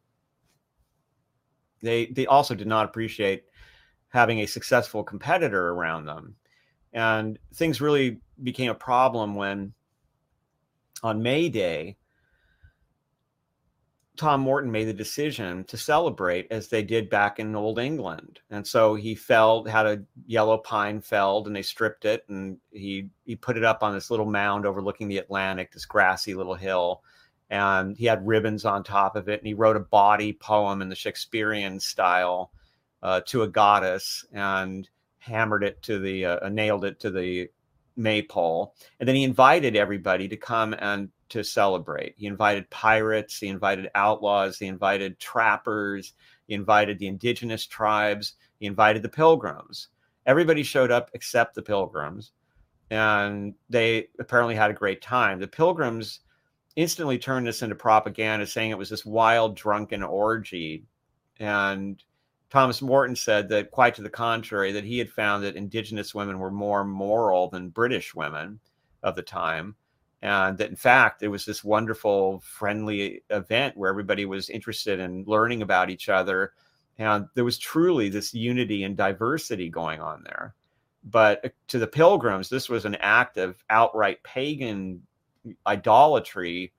They, they also did not appreciate having a successful competitor around them. And things really became a problem when on May Day, Tom Morton made the decision to celebrate as they did back in Old England. And so he felled, had a yellow pine felled, and they stripped it, and he he put it up on this little mound overlooking the Atlantic, this grassy little hill. And he had ribbons on top of it, and he wrote a body poem in the Shakespearean style uh, to a goddess, and hammered it to the, uh, nailed it to the maypole. And then he invited everybody to come and to celebrate. He invited pirates, he invited outlaws, he invited trappers, he invited the indigenous tribes, he invited the pilgrims. Everybody showed up except the pilgrims, and they apparently had a great time. The pilgrims instantly turned this into propaganda, saying it was this wild, drunken orgy. And Thomas Morton said that, quite to the contrary, that he had found that indigenous women were more moral than British women of the time and that in fact it was this wonderful friendly event where everybody was interested in learning about each other. And there was truly this unity and diversity going on there. But uh, to the pilgrims this was an act of outright pagan idolatry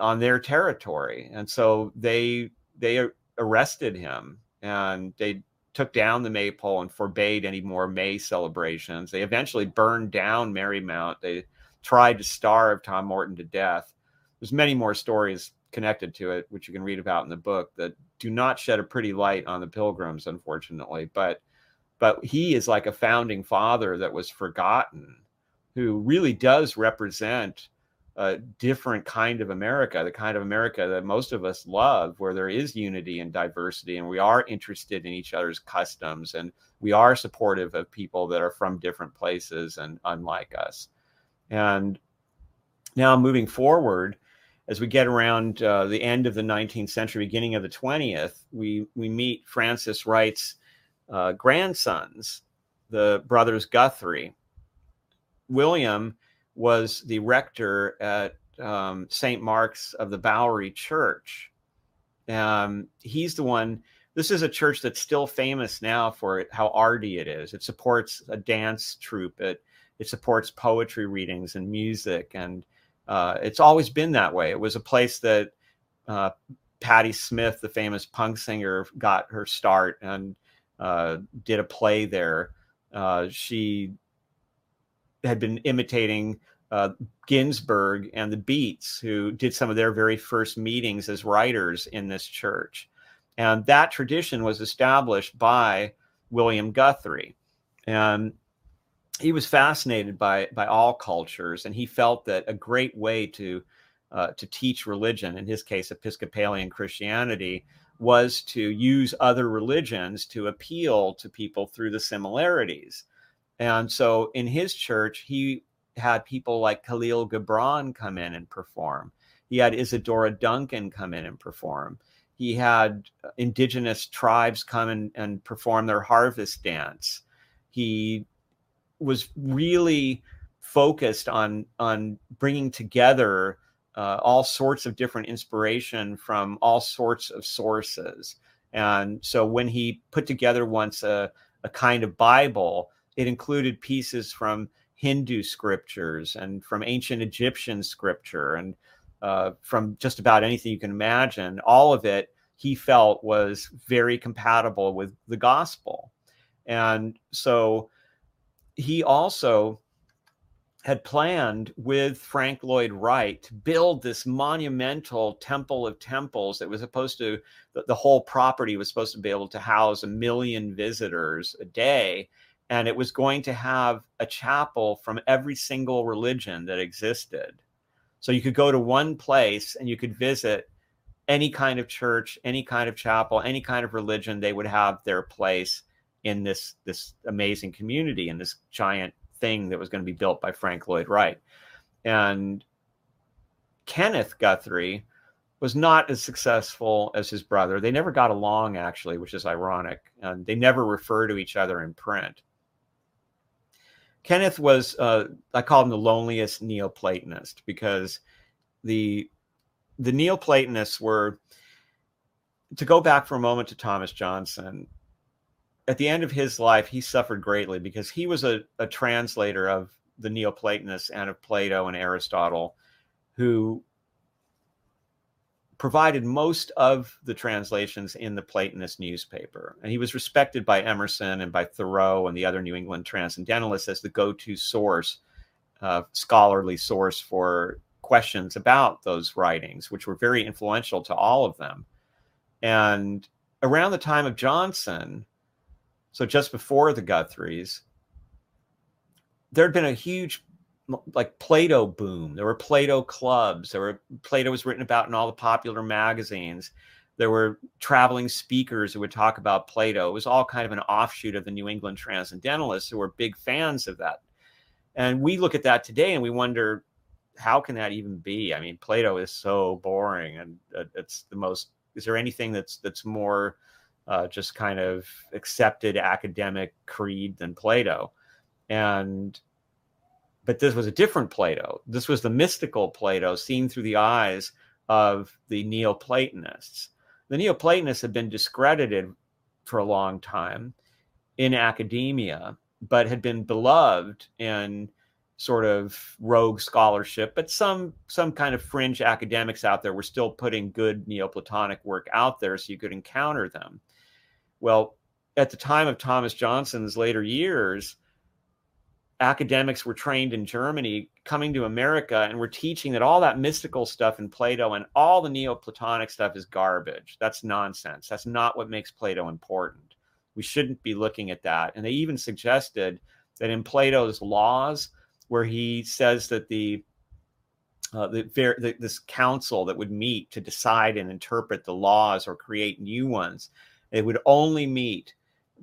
on their territory. And so they they arrested him and they took down the maypole and forbade any more may celebrations. They eventually burned down merrymount they tried to starve Tom Morton to death. There's many more stories connected to it, which you can read about in the book, that do not shed a pretty light on the Pilgrims, unfortunately. But but he is like a founding father that was forgotten, who really does represent a different kind of America, the kind of America that most of us love, where there is unity and diversity, and we are interested in each other's customs, and we are supportive of people that are from different places and unlike us. And now moving forward, as we get around uh, the end of the 19th century, beginning of the 20th, we we meet Frances Wright's uh, grandsons, the brothers Guthrie. William was the rector at um, St. Mark's of the Bowery Church. Um, he's the one. This is a church that's still famous now for how arty it is. It supports a dance troupe. It it supports poetry readings and music, and uh, it's always been that way. It was a place that uh, Patti Smith, the famous punk singer, got her start and uh, did a play there. Uh, she had been imitating uh, Ginsberg and the Beats, who did some of their very first meetings as writers in this church. And that tradition was established by William Guthrie. And he was fascinated by, by all cultures, and he felt that a great way to, uh, to teach religion, in his case, Episcopalian Christianity, was to use other religions to appeal to people through the similarities. And so in his church, he had people like Khalil Gibran come in and perform. He had Isadora Duncan come in and perform. He had indigenous tribes come in and perform their harvest dance. He was really focused on on bringing together uh, all sorts of different inspiration from all sorts of sources. And so when he put together once a, a kind of Bible, it included pieces from Hindu scriptures and from ancient Egyptian scripture and uh, from just about anything you can imagine. All of it he felt was very compatible with the gospel. And so he also had planned with Frank Lloyd Wright to build this monumental temple of temples that was supposed to, the, the whole property was supposed to be able to house a million visitors a day and it was going to have a chapel from every single religion that existed. So you could go to one place and you could visit any kind of church, any kind of chapel, any kind of religion. They would have their place in this this amazing community in this giant thing that was going to be built by Frank Lloyd Wright. And Kenneth Guthrie was not as successful as his brother. They never got along, actually, which is ironic. And they never refer to each other in print. Kenneth was uh, I call him the loneliest Neoplatonist because the the Neoplatonists were to go back for a moment to Thomas Johnson. At the end of his life, he suffered greatly because he was a, a translator of the Neoplatonists and of Plato and Aristotle, who provided most of the translations in the Platonist newspaper. And he was respected by Emerson and by Thoreau and the other New England transcendentalists as the go to source, uh, scholarly source for questions about those writings, which were very influential to all of them. And around the time of Johnson, so just before the Guthries, there had been a huge like Plato boom. There were Plato clubs. There were Plato was written about in all the popular magazines. There were traveling speakers who would talk about Plato. It was all kind of an offshoot of the New England Transcendentalists who were big fans of that. And we look at that today and we wonder, how can that even be? I mean, Plato is so boring, and uh, it's the most. Is there anything that's that's more uh, just kind of accepted academic creed than Plato? And but this was a different Plato. This was the mystical Plato seen through the eyes of the Neoplatonists. The Neoplatonists had been discredited for a long time in academia, but had been beloved in sort of rogue scholarship. But some some kind of fringe academics out there were still putting good Neoplatonic work out there so you could encounter them. Well, at the time of Thomas Johnson's later years, academics were trained in Germany coming to America and were teaching that all that mystical stuff in Plato and all the Neoplatonic stuff is garbage. That's nonsense. That's not what makes Plato important. We shouldn't be looking at that. And they even suggested that in Plato's laws, where he says that the uh, the, the, this council that would meet to decide and interpret the laws or create new ones, it would only meet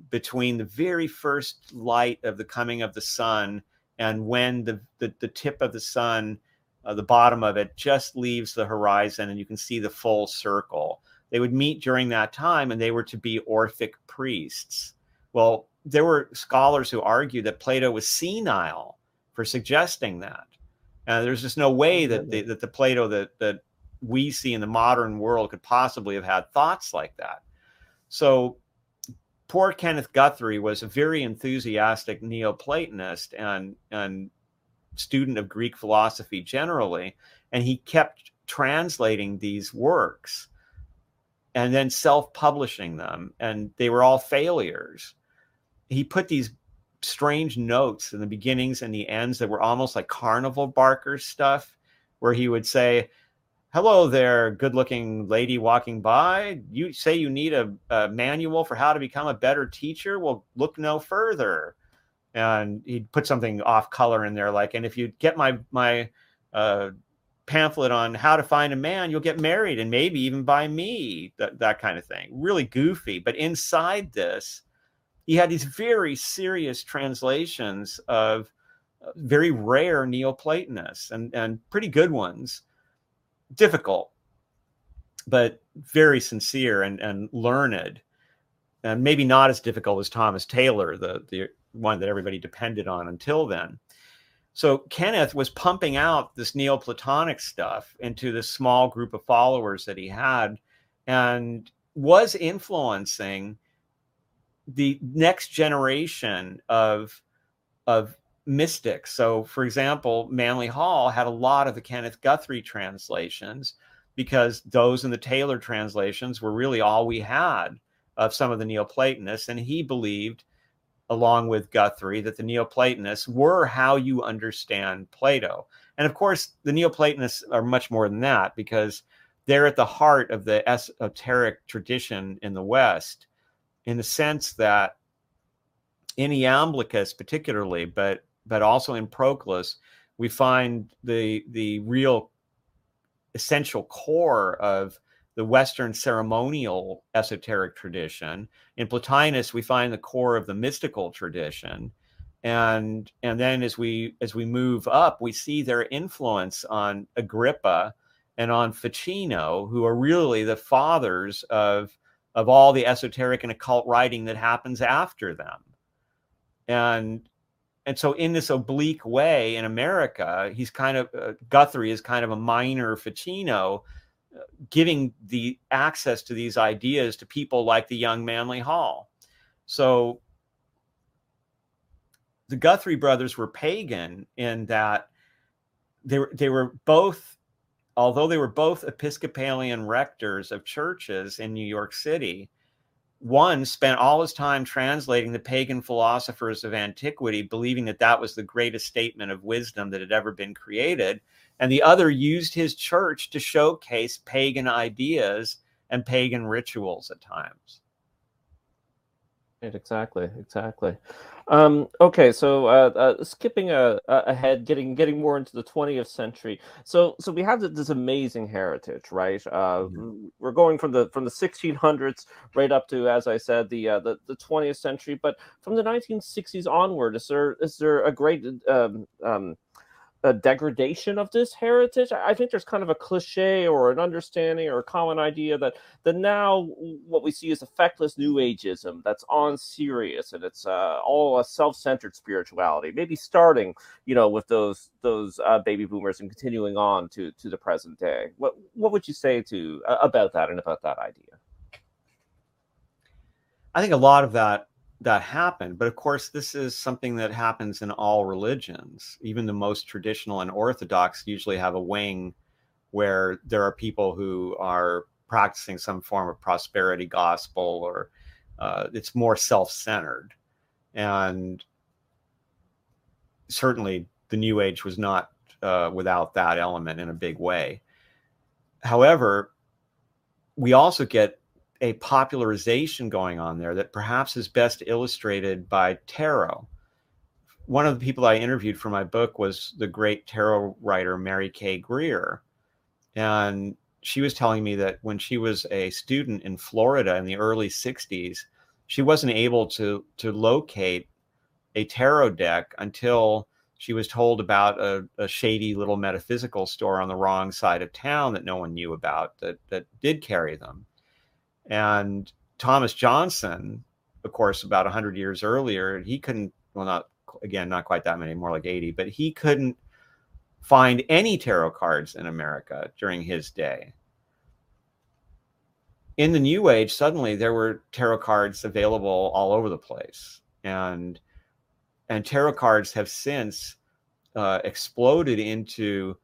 between the very first light of the coming of the sun and when the, the, the tip of the sun, uh, the bottom of it, just leaves the horizon and you can see the full circle. They would meet during that time and they were to be Orphic priests. Well, there were scholars who argued that Plato was senile for suggesting that. And there's just no way that the, that the Plato that, that we see in the modern world could possibly have had thoughts like that. So poor Kenneth Guthrie was a very enthusiastic Neoplatonist and and student of Greek philosophy generally, and he kept translating these works and then self-publishing them, and they were all failures. He put these strange notes in the beginnings and the ends that were almost like carnival barker stuff, where he would say, hello there, good looking lady walking by. You say you need a, a, manual for how to become a better teacher? Well, look no further. And he'd put something off color in there, like, and if you get my, my, uh, pamphlet on how to find a man, you'll get married and maybe even by me, that, that kind of thing. Really goofy. But inside this, he had these very serious translations of uh, very rare Neoplatonists and, and pretty good ones difficult, but very sincere and, and learned, and maybe not as difficult as Thomas Taylor, the, the one that everybody depended on until then. So Kenneth was pumping out this Neoplatonic stuff into this small group of followers that he had and was influencing the next generation of of mystics. So, for example, Manly Hall had a lot of the Kenneth Guthrie translations because those and the Taylor translations were really all we had of some of the Neoplatonists. And he believed, along with Guthrie, that the Neoplatonists were how you understand Plato. And of course, the Neoplatonists are much more than that because they're at the heart of the esoteric tradition in the West in the sense that in Iamblichus, particularly, but but also in Proclus, we find the the real essential core of the Western ceremonial esoteric tradition. In Plotinus, we find the core of the mystical tradition. And and then as we as we move up, we see their influence on Agrippa and on Ficino, who are really the fathers of of all the esoteric and occult writing that happens after them. And and so in this oblique way in America, he's kind of uh, Guthrie is kind of a minor Ficino, uh, giving the access to these ideas to people like the young Manly Hall. So the Guthrie brothers were pagan in that they were they were both, although they were both Episcopalian rectors of churches in New York City one spent all his time translating the pagan philosophers of antiquity, believing that that was the greatest statement of wisdom that had ever been created. And the other used his church to showcase pagan ideas and pagan rituals at times. Exactly, exactly. Um, okay, so uh, uh, skipping uh, ahead, getting getting more into the 20th century. So so we have this amazing heritage, right? Uh, mm-hmm. We're going from the from the 1600s right up to, as I said, the uh, the, the 20th century. But from the 1960s onward, is there is there a great um, um, a degradation of this heritage. I think there's kind of a cliche or an understanding or a common idea that that now what we see is effectless New Ageism that's on serious and it's uh, all a self-centered spirituality. Maybe starting, you know, with those those uh, baby boomers and continuing on to to the present day. What what would you say to uh, about that and about that idea? I think a lot of that that happened. But of course, this is something that happens in all religions. Even the most traditional and orthodox usually have a wing where there are people who are practicing some form of prosperity gospel or uh, it's more self centered. And certainly the New Age was not uh, without that element in a big way. However, we also get a popularization going on there that perhaps is best illustrated by tarot. One of the people I interviewed for my book was the great tarot writer Mary K. Greer. And she was telling me that when she was a student in Florida in the early 60s, she wasn't able to, to locate a tarot deck until she was told about a, a, shady little metaphysical store on the wrong side of town that no one knew about that that did carry them. And Thomas Johnson, of course, about 100 years earlier, he couldn't, well, not again, not quite that many, more like 80, but he couldn't find any tarot cards in America during his day. In the New Age, suddenly there were tarot cards available all over the place. And and tarot cards have since uh, exploded into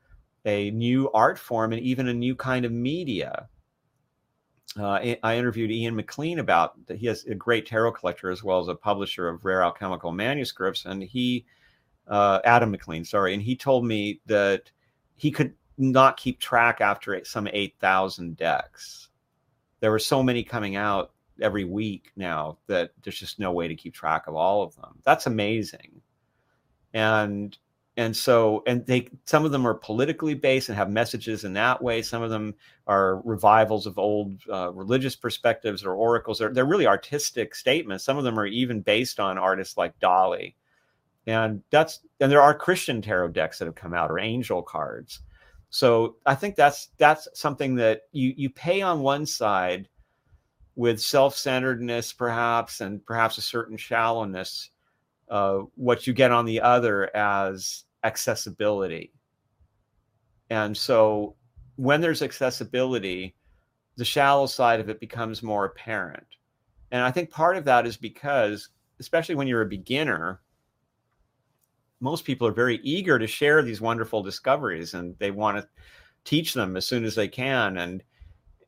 a new art form and even a new kind of media. Uh, I interviewed Ian McLean about that. He has a great tarot collector as well as a publisher of rare alchemical manuscripts, and he, uh, Adam McLean, sorry, and he told me that he could not keep track after some eight thousand decks. There were so many coming out every week now that there's just no way to keep track of all of them. That's amazing. And and so and they some of them are politically based and have messages in that way. Some of them are revivals of old uh, religious perspectives or oracles. They're, they're really artistic statements. Some of them are even based on artists like Dalí. And that's and there are christian tarot decks that have come out or angel cards. So i think that's that's something that you you pay on one side with self-centeredness perhaps and perhaps a certain shallowness uh, what you get on the other as accessibility and so when there's accessibility the shallow side of it becomes more apparent and i think part of that is because especially when you're a beginner most people are very eager to share these wonderful discoveries and they want to teach them as soon as they can and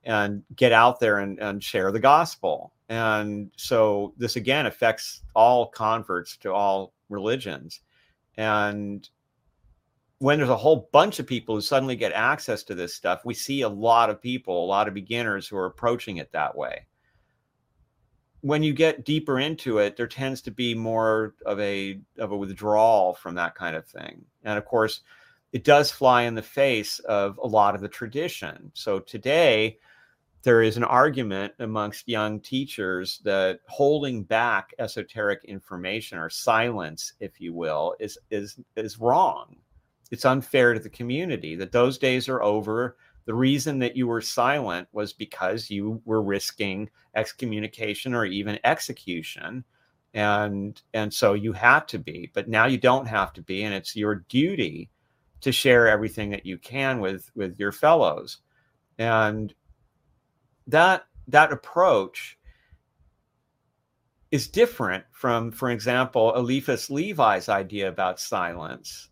and get out there and, and share the gospel. And so this again affects all converts to all religions. And when there's a whole bunch of people who suddenly get access to this stuff, we see a lot of people, a lot of beginners who are approaching it that way. When you get deeper into it, there tends to be more of a of a withdrawal from that kind of thing. And of course, it does fly in the face of a lot of the tradition. So today, there is an argument amongst young teachers that holding back esoteric information or silence, if you will, is is is wrong. It's unfair to the community. That those days are over. The reason that you were silent was because you were risking excommunication or even execution, and and so you had to be. But now you don't have to be, and it's your duty to share everything that you can with with your fellows. And that that approach is different from, for example, Eliphas Levi's idea about silence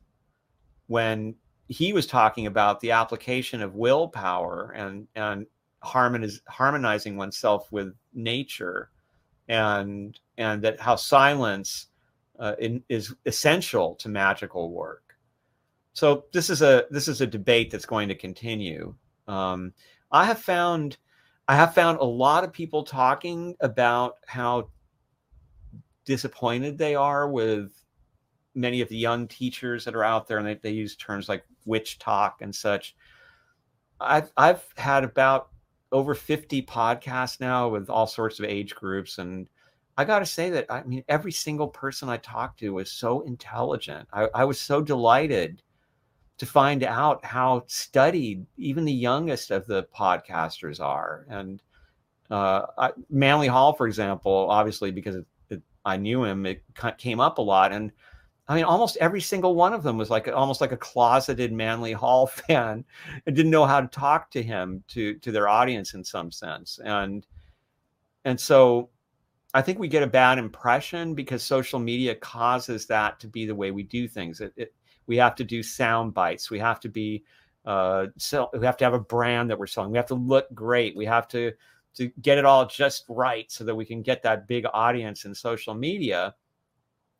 when he was talking about the application of willpower and and harmoniz- harmonizing oneself with nature and and that how silence uh, in, is essential to magical work. So this is a this is a debate that's going to continue. Um, i have found I have found a lot of people talking about how disappointed they are with many of the young teachers that are out there, and they, they use terms like WitchTok and such. I've I've had about over 50 podcasts now with all sorts of age groups and I got to say that I mean every single person I talked to was so intelligent. I, I was so delighted to find out how studied even the youngest of the podcasters are. And uh, I, Manly Hall, for example, obviously because it, it, I knew him, it came up a lot. And I mean, almost every single one of them was like almost like a closeted Manly Hall fan and didn't know how to talk to him to to their audience in some sense. And and so I think we get a bad impression because social media causes that to be the way we do things. It, it, we have to do sound bites. We have to be uh, sell, we have to have a brand that we're selling. We have to look great. We have to to get it all just right so that we can get that big audience in social media.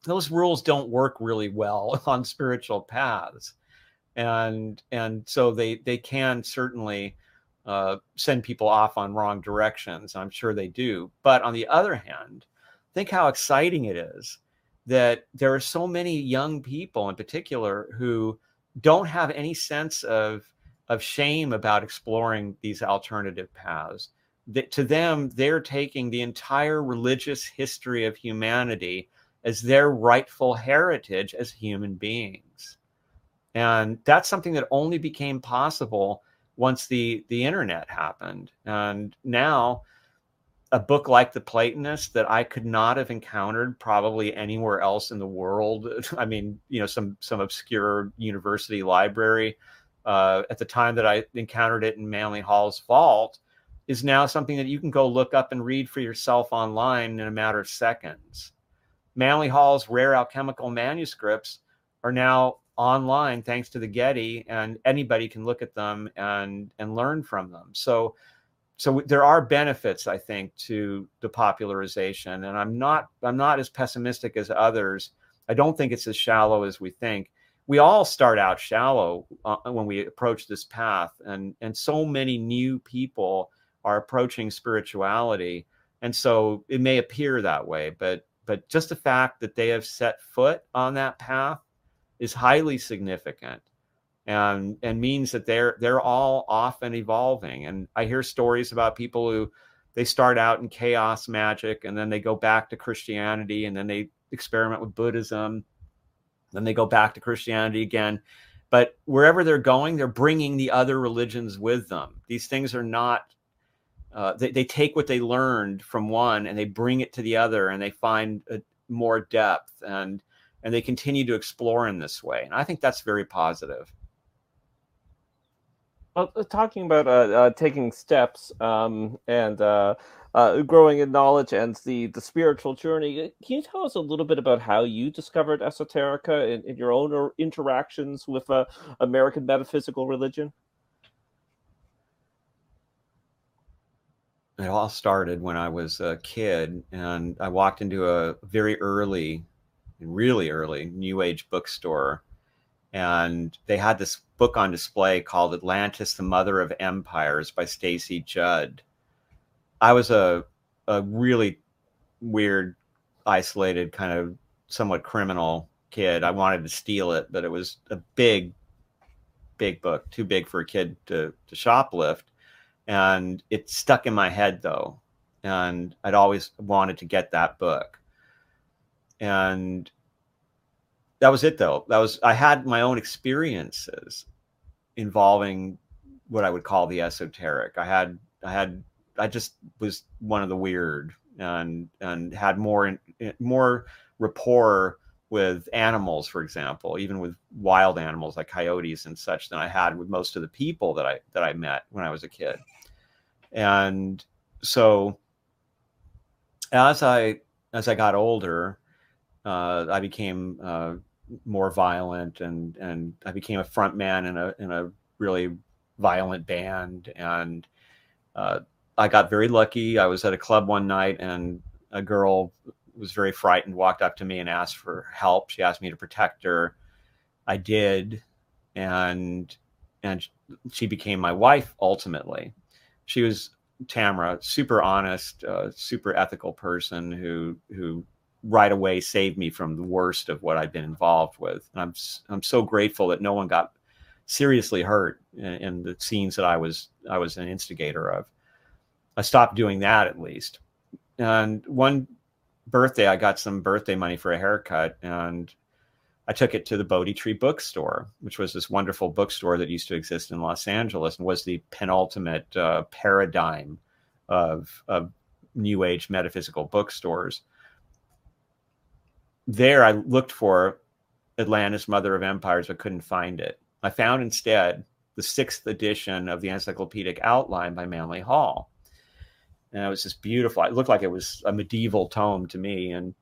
Those rules don't work really well on spiritual paths. And and so they they can certainly uh, send people off on wrong directions. I'm sure they do. But on the other hand think how exciting it is that there are so many young people in particular who don't have any sense of of shame about exploring these alternative paths. That to them they're taking the entire religious history of humanity as their rightful heritage as human beings. And that's something that only became possible once the the internet happened. And now a book like the platonist that i could not have encountered probably anywhere else in the world i mean you know some some obscure university library uh, at the time that i encountered it in manly hall's vault is now something that you can go look up and read for yourself online in a matter of seconds manly hall's rare alchemical manuscripts are now online thanks to the getty and anybody can look at them and and learn from them. So so there are benefits i think to the popularization and i'm not i'm not as pessimistic as others. I don't think it's as shallow as we think. We all start out shallow uh, when we approach this path and and so many new people are approaching spirituality and so it may appear that way but but just the fact that they have set foot on that path is highly significant and and means that they're they're all off and evolving. And i hear stories about people who they start out in chaos magic and then they go back to christianity and then they experiment with buddhism. Then they go back to christianity again. But wherever they're going they're bringing the other religions with them. These things are not uh, they, they take what they learned from one and they bring it to the other and they find a, more depth and and they continue to explore in this way. And I think that's very positive. Well, uh, talking about uh, uh, taking steps um, and uh, uh, growing in knowledge and the, the spiritual journey, uh, can you tell us a little bit about how you discovered esoterica in, in your own interactions with American metaphysical religion? It all started when I was a kid, and I walked into a very early really early new age bookstore and they had this book on display called Atlantis the Mother of Empires by Stacy Judd. I was a a really weird isolated kind of somewhat criminal kid. I wanted to steal it, but it was a big big book, too big for a kid to to shoplift. And it stuck in my head though. And I'd always wanted to get that book. And that was it though. That was i had my own experiences involving what i would call the esoteric. I had i had i just was one of the weird and and had more more rapport with animals for example even with wild animals like coyotes and such than i had with most of the people that i that i met when i was a kid and so as i as i got older uh, I became uh, more violent, and and I became a front man in a in a really violent band, and uh, I got very lucky. I was at a club one night, and a girl was very frightened, walked up to me and asked for help. She asked me to protect her. I did, and and she became my wife ultimately. She was Tamara, super honest, uh, super ethical person who who right away saved me from the worst of what I'd been involved with. And I'm I'm so grateful that no one got seriously hurt in, in, the scenes that I was I was an instigator of. I stopped doing that at least. And one birthday, I got some birthday money for a haircut, and I took it to the Bodhi Tree Bookstore, which was this wonderful bookstore that used to exist in Los Angeles and was the penultimate uh, paradigm of, of New Age metaphysical bookstores there I looked for Atlantis, Mother of Empires, but couldn't find it. I found instead the sixth edition of the Encyclopedic Outline by Manly Hall. And it was just beautiful. It looked like it was a medieval tome to me. And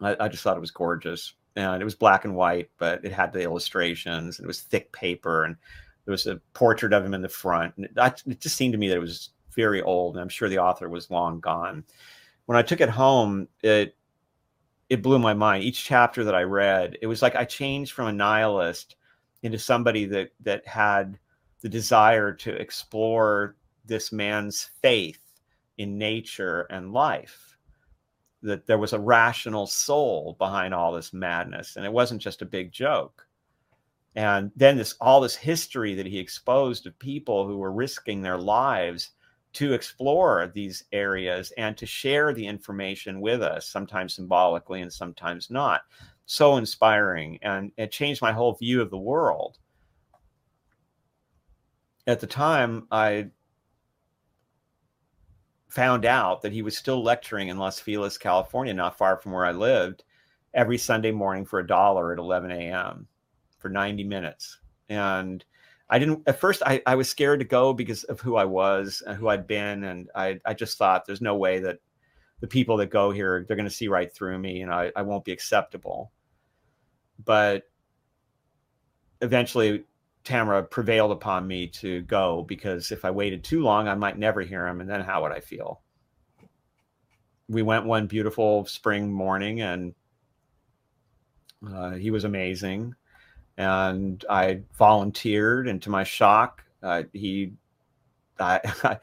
I, I just thought it was gorgeous. And it was black and white, but it had the illustrations and it was thick paper. And there was a portrait of him in the front. And it, it just seemed to me that it was very old. And I'm sure the author was long gone. When I took it home, it it blew my mind. Each chapter that I read, it was like I changed from a nihilist into somebody that that had the desire to explore this man's faith in nature and life. That there was a rational soul behind all this madness, and it wasn't just a big joke. And then this all this history that he exposed of people who were risking their lives to explore these areas and to share the information with us, sometimes symbolically and sometimes not. So inspiring. And it changed my whole view of the world. At the time, I found out that he was still lecturing in Los Feliz, California, not far from where I lived, every Sunday morning for a dollar at 11 a.m. for 90 minutes. And I didn't at first I, I was scared to go because of who I was and who I'd been and I, I just thought there's no way that the people that go here they're going to see right through me and I, I won't be acceptable. But eventually Tamara prevailed upon me to go because if I waited too long I might never hear him and then how would I feel? We went one beautiful spring morning and uh, he was amazing and I volunteered. And to my shock, uh, he, I,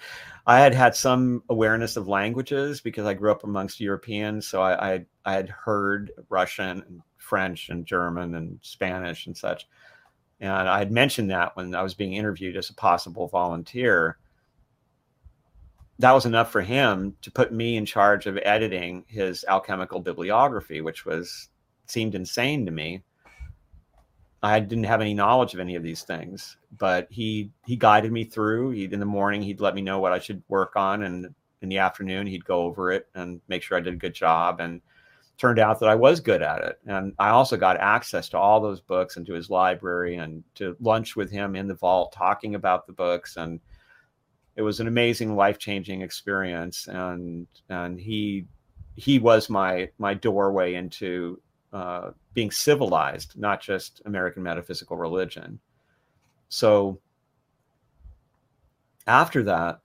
I had had some awareness of languages because I grew up amongst Europeans, so I, I, I had heard Russian, and French, and German, and Spanish, and such. And I had mentioned that when I was being interviewed as a possible volunteer. That was enough for him to put me in charge of editing his alchemical bibliography, which was seemed insane to me I didn't have any knowledge of any of these things, but he he guided me through. He in the morning he'd let me know what I should work on, and in the afternoon he'd go over it and make sure I did a good job. And turned out that I was good at it. And I also got access to all those books and to his library and to lunch with him in the vault, talking about the books. And it was an amazing, life changing experience. And and he he was my my doorway into uh, being civilized, not just American metaphysical religion. So after that,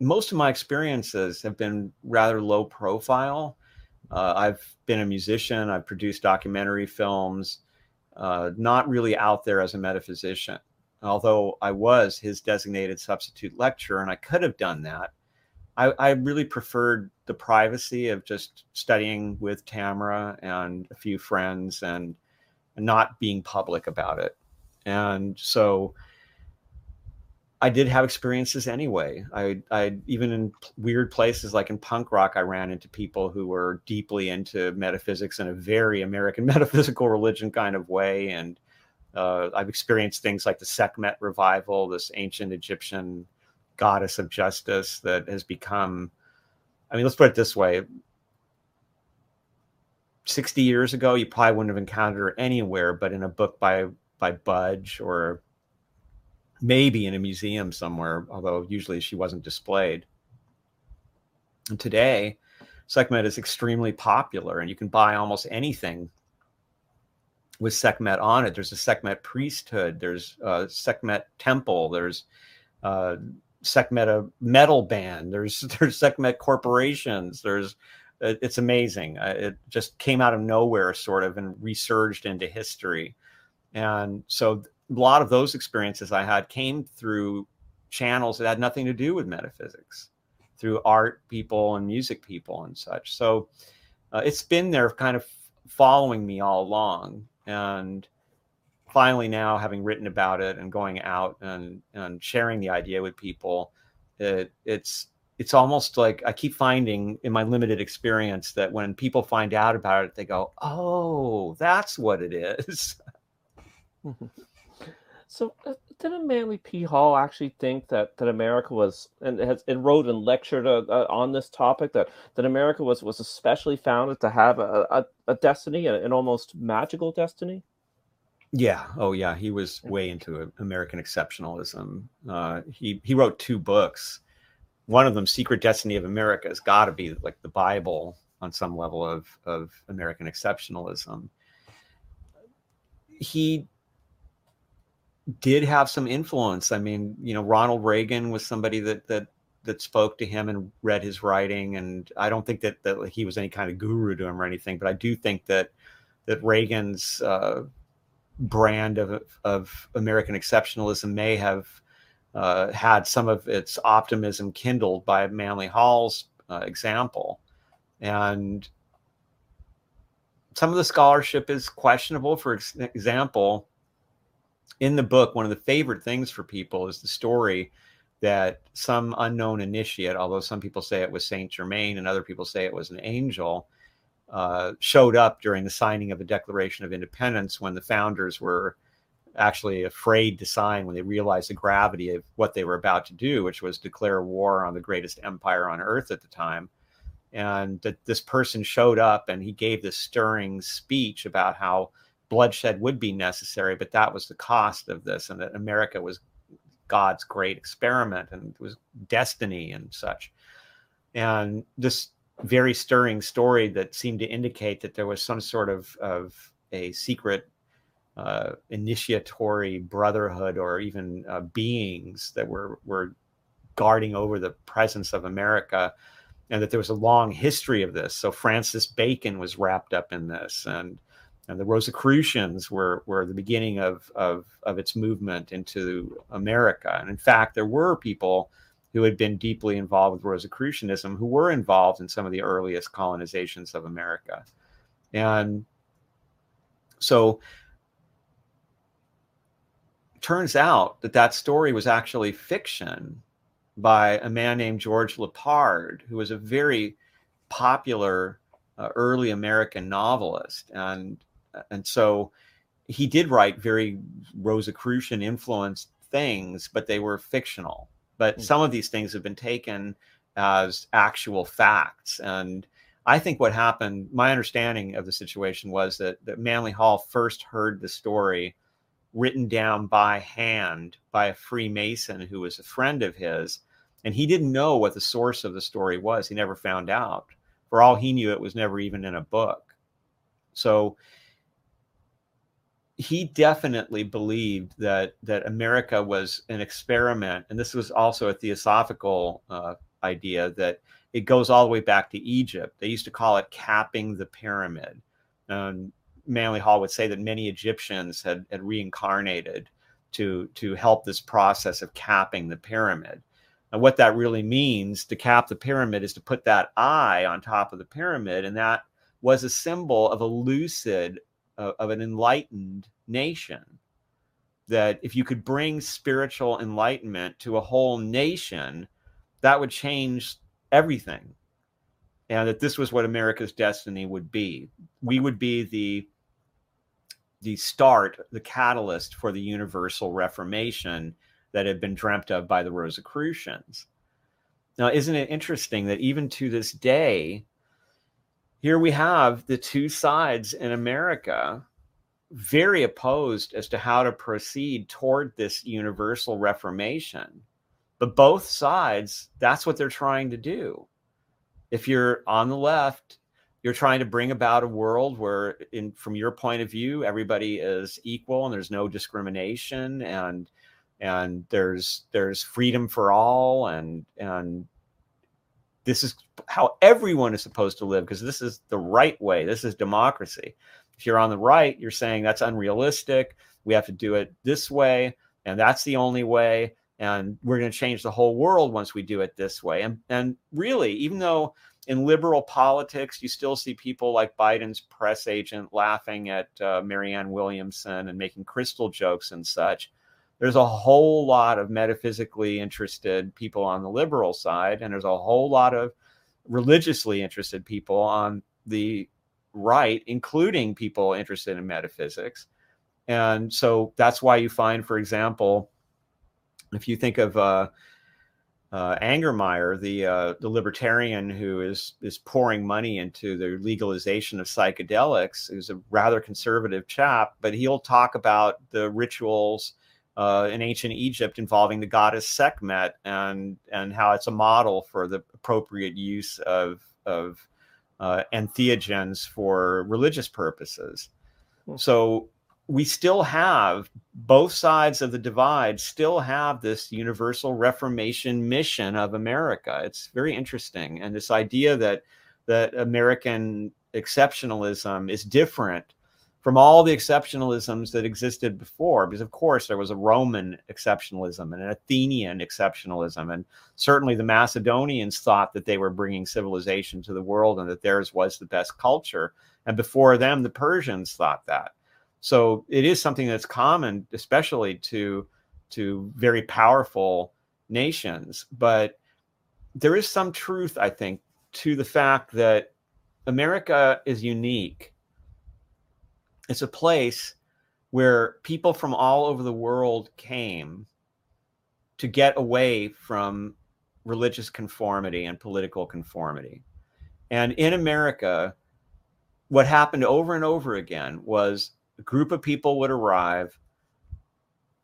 most of my experiences have been rather low profile. Uh, I've been a musician, I've produced documentary films, uh, not really out there as a metaphysician. Although I was his designated substitute lecturer and I could have done that, I, I really preferred the privacy of just studying with Tamara and a few friends and, not being public about it. And so I did have experiences anyway. I, I even in weird places like in punk rock, I ran into people who were deeply into metaphysics in a very American metaphysical religion kind of way. And uh, I've experienced things like the Sekhmet revival, this ancient Egyptian goddess of justice that has become I mean, let's put it this way 60 years ago, you probably wouldn't have encountered her anywhere but in a book by by Budge or maybe in a museum somewhere, although usually she wasn't displayed. And today, Sekhmet is extremely popular, and you can buy almost anything with Sekhmet on it. There's a Sekhmet priesthood, there's a Sekhmet temple, there's uh, Sekhmet a metal band. There's there's Sekhmet corporations. There's it's amazing. It just came out of nowhere, sort of, and resurged into history. And so a lot of those experiences I had came through channels that had nothing to do with metaphysics, through art people and music people and such. So uh, it's been there, kind of following me all along. And finally now having written about it and going out and, and sharing the idea with people it, it's it's almost like i keep finding in my limited experience that when people find out about it they go oh that's what it is so uh, didn't manly p hall actually think that that america was and has it wrote and lectured uh, uh, on this topic that that america was was especially founded to have a, a, a destiny an almost magical destiny yeah. Oh, yeah. He was way into American exceptionalism. Uh, he he wrote two books. One of them, "Secret Destiny of America," has got to be like the Bible on some level of of American exceptionalism. He did have some influence. I mean, you know, Ronald Reagan was somebody that that that spoke to him and read his writing, and I don't think that that he was any kind of guru to him or anything. But I do think that that Reagan's uh, brand of of American exceptionalism may have uh, had some of its optimism kindled by Manly Hall's uh, example, and some of the scholarship is questionable. For example, in the book, one of the favorite things for people is the story that some unknown initiate, although some people say it was Saint Germain and other people say it was an angel, uh, showed up during the signing of the Declaration of Independence when the founders were actually afraid to sign when they realized the gravity of what they were about to do, which was declare war on the greatest empire on earth at the time. And that this person showed up and he gave this stirring speech about how bloodshed would be necessary, but that was the cost of this, and that America was God's great experiment and was destiny and such. And this very stirring story that seemed to indicate that there was some sort of, of a secret uh, initiatory brotherhood or even uh, beings that were, were guarding over the presence of America and that there was a long history of this. So Francis Bacon was wrapped up in this and and the Rosicrucians were were the beginning of of of its movement into America. And in fact, there were people who had been deeply involved with Rosicrucianism who were involved in some of the earliest colonizations of America. And so turns out that that story was actually fiction by a man named George Lippard, who was a very popular uh, early American novelist. And and so he did write very Rosicrucian influenced things, but they were fictional. But mm. some of these things have been taken as actual facts. And I think what happened, my understanding of the situation was that, that Manly Hall first heard the story written down by hand by a Freemason who was a friend of his. And he didn't know what the source of the story was. He never found out. For all he knew, it was never even in a book. So he definitely believed that that America was an experiment, and this was also a theosophical uh, idea that it goes all the way back to Egypt. They used to call it capping the pyramid. And Manly Hall would say that many Egyptians had, had reincarnated to to help this process of capping the pyramid. And what that really means to cap the pyramid is to put that eye on top of the pyramid, and that was a symbol of a lucid of an enlightened nation. That if you could bring spiritual enlightenment to a whole nation, that would change everything. And that this was what America's destiny would be. We would be the the start, the catalyst for the universal reformation that had been dreamt of by the Rosicrucians. Now, isn't it interesting that even to this day, here we have the two sides in America very opposed as to how to proceed toward this universal reformation. But both sides, that's what they're trying to do. If you're on the left, you're trying to bring about a world where in from your point of view everybody is equal and there's no discrimination and and there's there's freedom for all and and this is how everyone is supposed to live because this is the right way. This is democracy. If you're on the right, you're saying that's unrealistic. We have to do it this way, and that's the only way. And we're going to change the whole world once we do it this way. And and really, even though in liberal politics, you still see people like Biden's press agent laughing at uh, Marianne Williamson and making crystal jokes and such there's a whole lot of metaphysically interested people on the liberal side, and there's a whole lot of religiously interested people on the right, including people interested in metaphysics. And so that's why you find, for example, if you think of uh, uh, Angermayer, the uh, the libertarian who is is pouring money into the legalization of psychedelics, who's a rather conservative chap, but he'll talk about the rituals uh, in ancient Egypt involving the goddess Sekhmet and and how it's a model for the appropriate use of of uh, entheogens for religious purposes. Hmm. So we still have both sides of the divide still have this universal reformation mission of America. It's very interesting, and this idea that that American exceptionalism is different from all the exceptionalisms that existed before, because of course there was a Roman exceptionalism and an Athenian exceptionalism, and certainly the Macedonians thought that they were bringing civilization to the world and that theirs was the best culture, and before them the Persians thought that. So it is something that's common, especially to to very powerful nations, but there is some truth, I think, to the fact that America is unique it's a place where people from all over the world came to get away from religious conformity and political conformity. And in America, what happened over and over again was a group of people would arrive.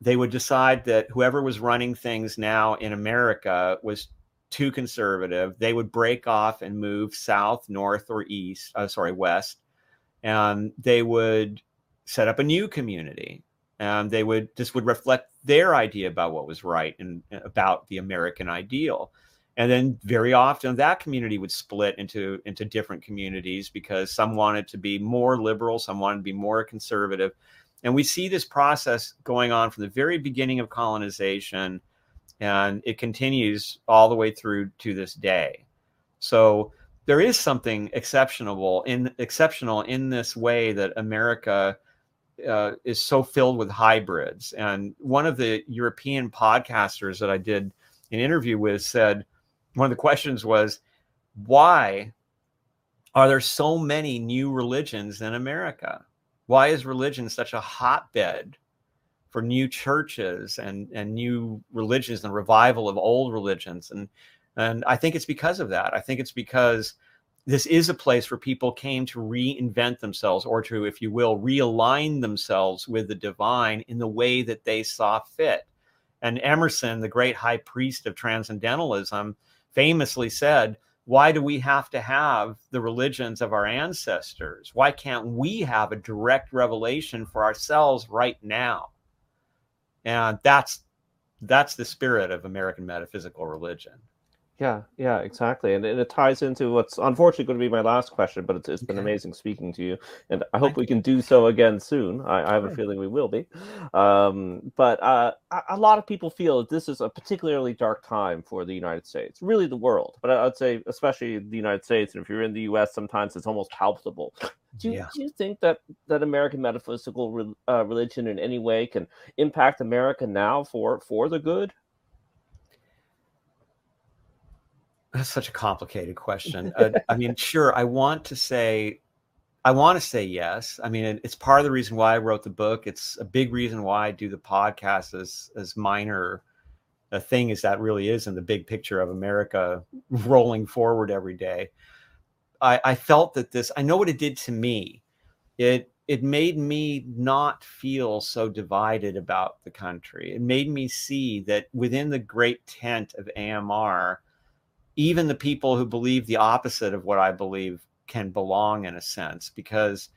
They would decide that whoever was running things now in America was too conservative. They would break off and move south, north, or east, uh, sorry, west and they would set up a new community. And they would just would reflect their idea about what was right and uh, about the american ideal. And then very often that community would split into into different communities because some wanted to be more liberal some wanted to be more conservative. And we see this process going on from the very beginning of colonization and it continues all the way through to this day. So there is something exceptional in exceptional in this way that America uh, is so filled with hybrids. And one of the European podcasters that I did an interview with said one of the questions was, why are there so many new religions in America? Why is religion such a hotbed for new churches and, and new religions and revival of old religions? And and I think it's because of that. I think it's because this is a place where people came to reinvent themselves or to, if you will, realign themselves with the divine in the way that they saw fit. And Emerson, the great high priest of transcendentalism, famously said, Why do we have to have the religions of our ancestors? Why can't we have a direct revelation for ourselves right now? And that's that's the spirit of American metaphysical religion. Yeah, yeah, exactly, and, and it ties into what's unfortunately going to be my last question, but it's, it's been okay. amazing speaking to you, and I hope we can do so again soon. I, I have a feeling we will be, um, but uh, a lot of people feel that this is a particularly dark time for the United States, really the world, but I'd say especially the United States, and if you're in the U.S., sometimes it's almost palpable. Do you, yeah. do you think that that American metaphysical re, uh, religion in any way can impact America now for for the good? That's such a complicated question. uh, I mean, sure, I want to say, I want to say yes. I mean, it, it's part of the reason why I wrote the book. It's a big reason why I do the podcast as as minor a thing as that really is in the big picture of America rolling forward every day. I, I felt that this. I know what it did to me. It it made me not feel so divided about the country. It made me see that within the great tent of AMR even the people who believe the opposite of what I believe can belong in a sense because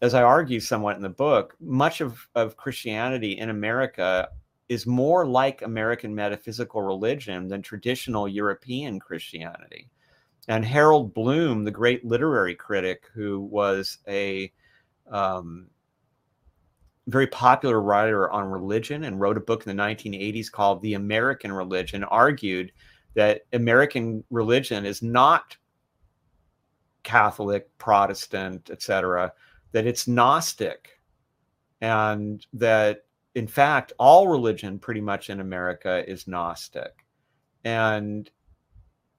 as I argue somewhat in the book, much of, of Christianity in America is more like American metaphysical religion than traditional European Christianity. And Harold Bloom, the great literary critic who was a um, very popular writer on religion and wrote a book in the 1980s called The American Religion, argued that American religion is not Catholic, Protestant, etc., that it's Gnostic, and that in fact all religion pretty much in America is Gnostic, and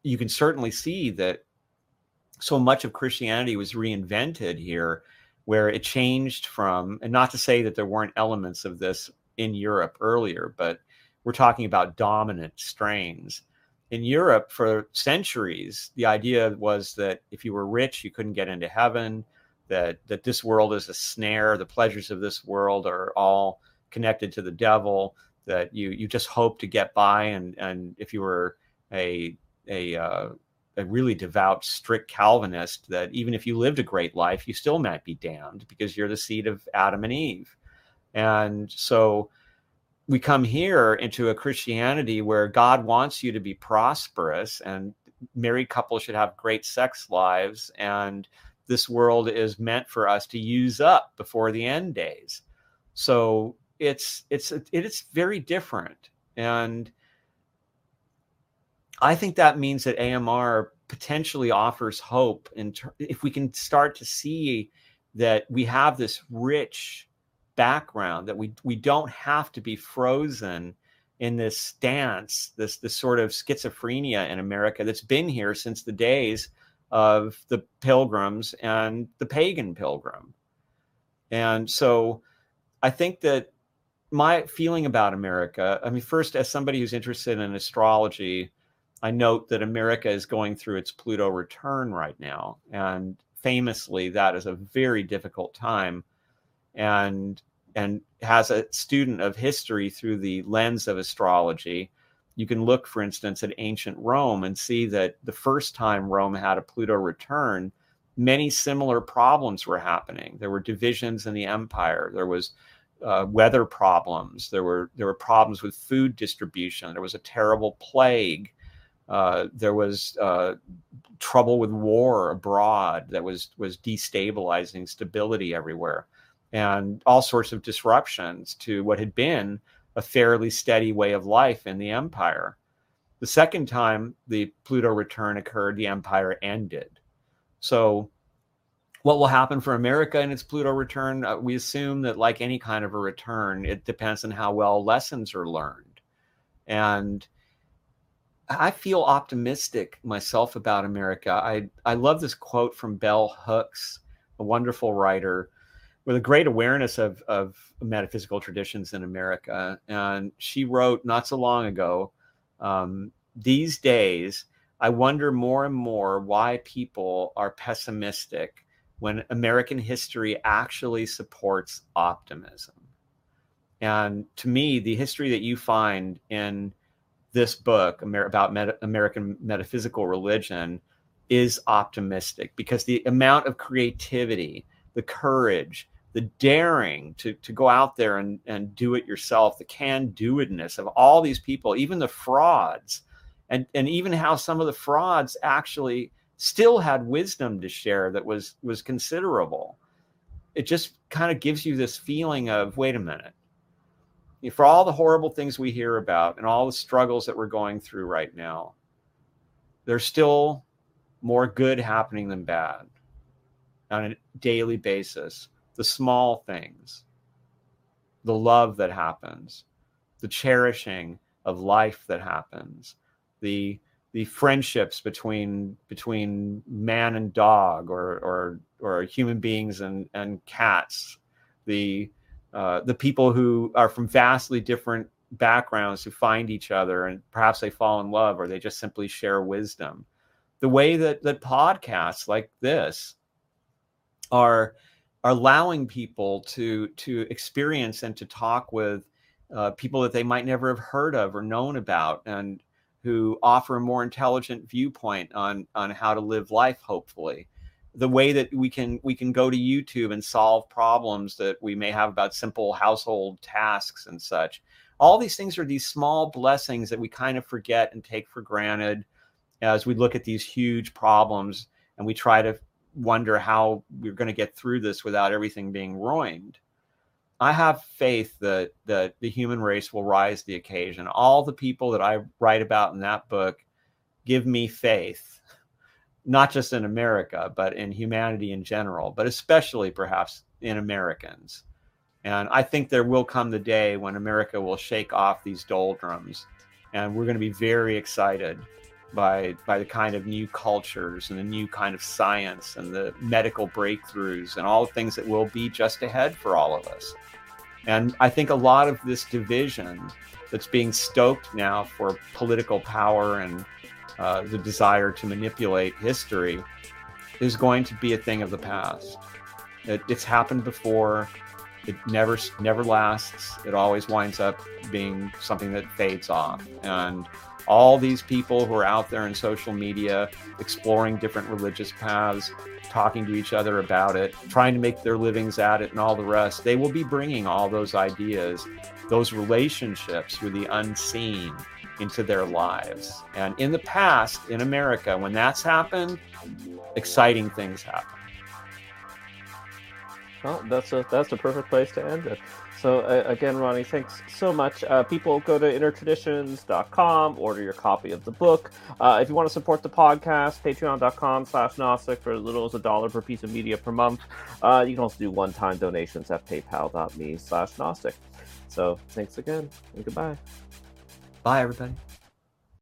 you can certainly see that so much of Christianity was reinvented here, where it changed from, and not to say that there weren't elements of this in Europe earlier, but we're talking about dominant strains in Europe for centuries, the idea was that if you were rich, you couldn't get into heaven, that, that this world is a snare, the pleasures of this world are all connected to the devil, that you, you just hope to get by. And, and if you were a, a, uh, a really devout, strict Calvinist, that even if you lived a great life, you still might be damned because you're the seed of Adam and Eve. And so we come here into a Christianity where God wants you to be prosperous and married couples should have great sex lives and this world is meant for us to use up before the end days. So it's it's it's very different and I think that means that AMR potentially offers hope and ter- if we can start to see that we have this rich background that we we don't have to be frozen in this stance this this sort of schizophrenia in America that's been here since the days of the pilgrims and the pagan pilgrim. And so I think that my feeling about America I mean first as somebody who's interested in astrology I note that America is going through its Pluto return right now. And famously that is a very difficult time and and has a student of history through the lens of astrology. You can look for instance at ancient rome and see that the first time rome had a pluto return many similar problems were happening. There were divisions in the empire. There was uh, weather problems. There were there were problems with food distribution. There was a terrible plague. Uh, there was uh, trouble with war abroad that was was destabilizing stability everywhere, and all sorts of disruptions to what had been a fairly steady way of life in the empire. The second time the Pluto return occurred, the empire ended. So, what will happen for America in its Pluto return? Uh, we assume that, like any kind of a return, it depends on how well lessons are learned. And I feel optimistic myself about America. I, I love this quote from Bell Hooks, a wonderful writer with a great awareness of, of metaphysical traditions in America. And she wrote not so long ago um, These days, I wonder more and more why people are pessimistic when American history actually supports optimism. And to me, the history that you find in this book about American metaphysical religion is optimistic because the amount of creativity, the courage, the daring to, to go out there and, and do it yourself, the can do itness of all these people, even the frauds, and, and even how some of the frauds actually still had wisdom to share that was was considerable. It just kind of gives you this feeling of, wait a minute, for all the horrible things we hear about and all the struggles that we're going through right now, there's still more good happening than bad on a daily basis. The small things, the love that happens, the cherishing of life that happens, the the friendships between between man and dog or or or human beings and and cats, the uh, the people who are from vastly different backgrounds who find each other and perhaps they fall in love or they just simply share wisdom. The way that that podcasts like this are are allowing people to to experience and to talk with uh, people that they might never have heard of or known about and who offer a more intelligent viewpoint on on how to live life hopefully the way that we can we can go to YouTube and solve problems that we may have about simple household tasks and such. All these things are these small blessings that we kind of forget and take for granted as we look at these huge problems and we try to wonder how we're going to get through this without everything being ruined. I have faith that that the human race will rise to the occasion. All the people that I write about in that book give me faith not just in America, but in humanity in general, but especially perhaps in Americans. And I think there will come the day when America will shake off these doldrums, and we're going to be very excited by by the kind of new cultures and the new kind of science and the medical breakthroughs and all the things that will be just ahead for all of us. And I think a lot of this division that's being stoked now for political power and uh, the desire to manipulate history is going to be a thing of the past. It, it's happened before. It never never lasts. It always winds up being something that fades off. And all these people who are out there in social media exploring different religious paths, talking to each other about it, trying to make their livings at it, and all the rest, they will be bringing all those ideas, those relationships with the unseen into their lives. And in the past, in America, when that's happened, exciting things happen. Well, that's a that's a perfect place to end it. So uh, again, Ronnie, thanks so much. Uh, people go to innertraditions.com, order your copy of the book. Uh, if you want to support the podcast, patreon.com slash Gnostic for as little as a dollar per piece of media per month. Uh, you can also do one-time donations at paypal.me slash Gnostic. So thanks again and goodbye. Bye, everybody.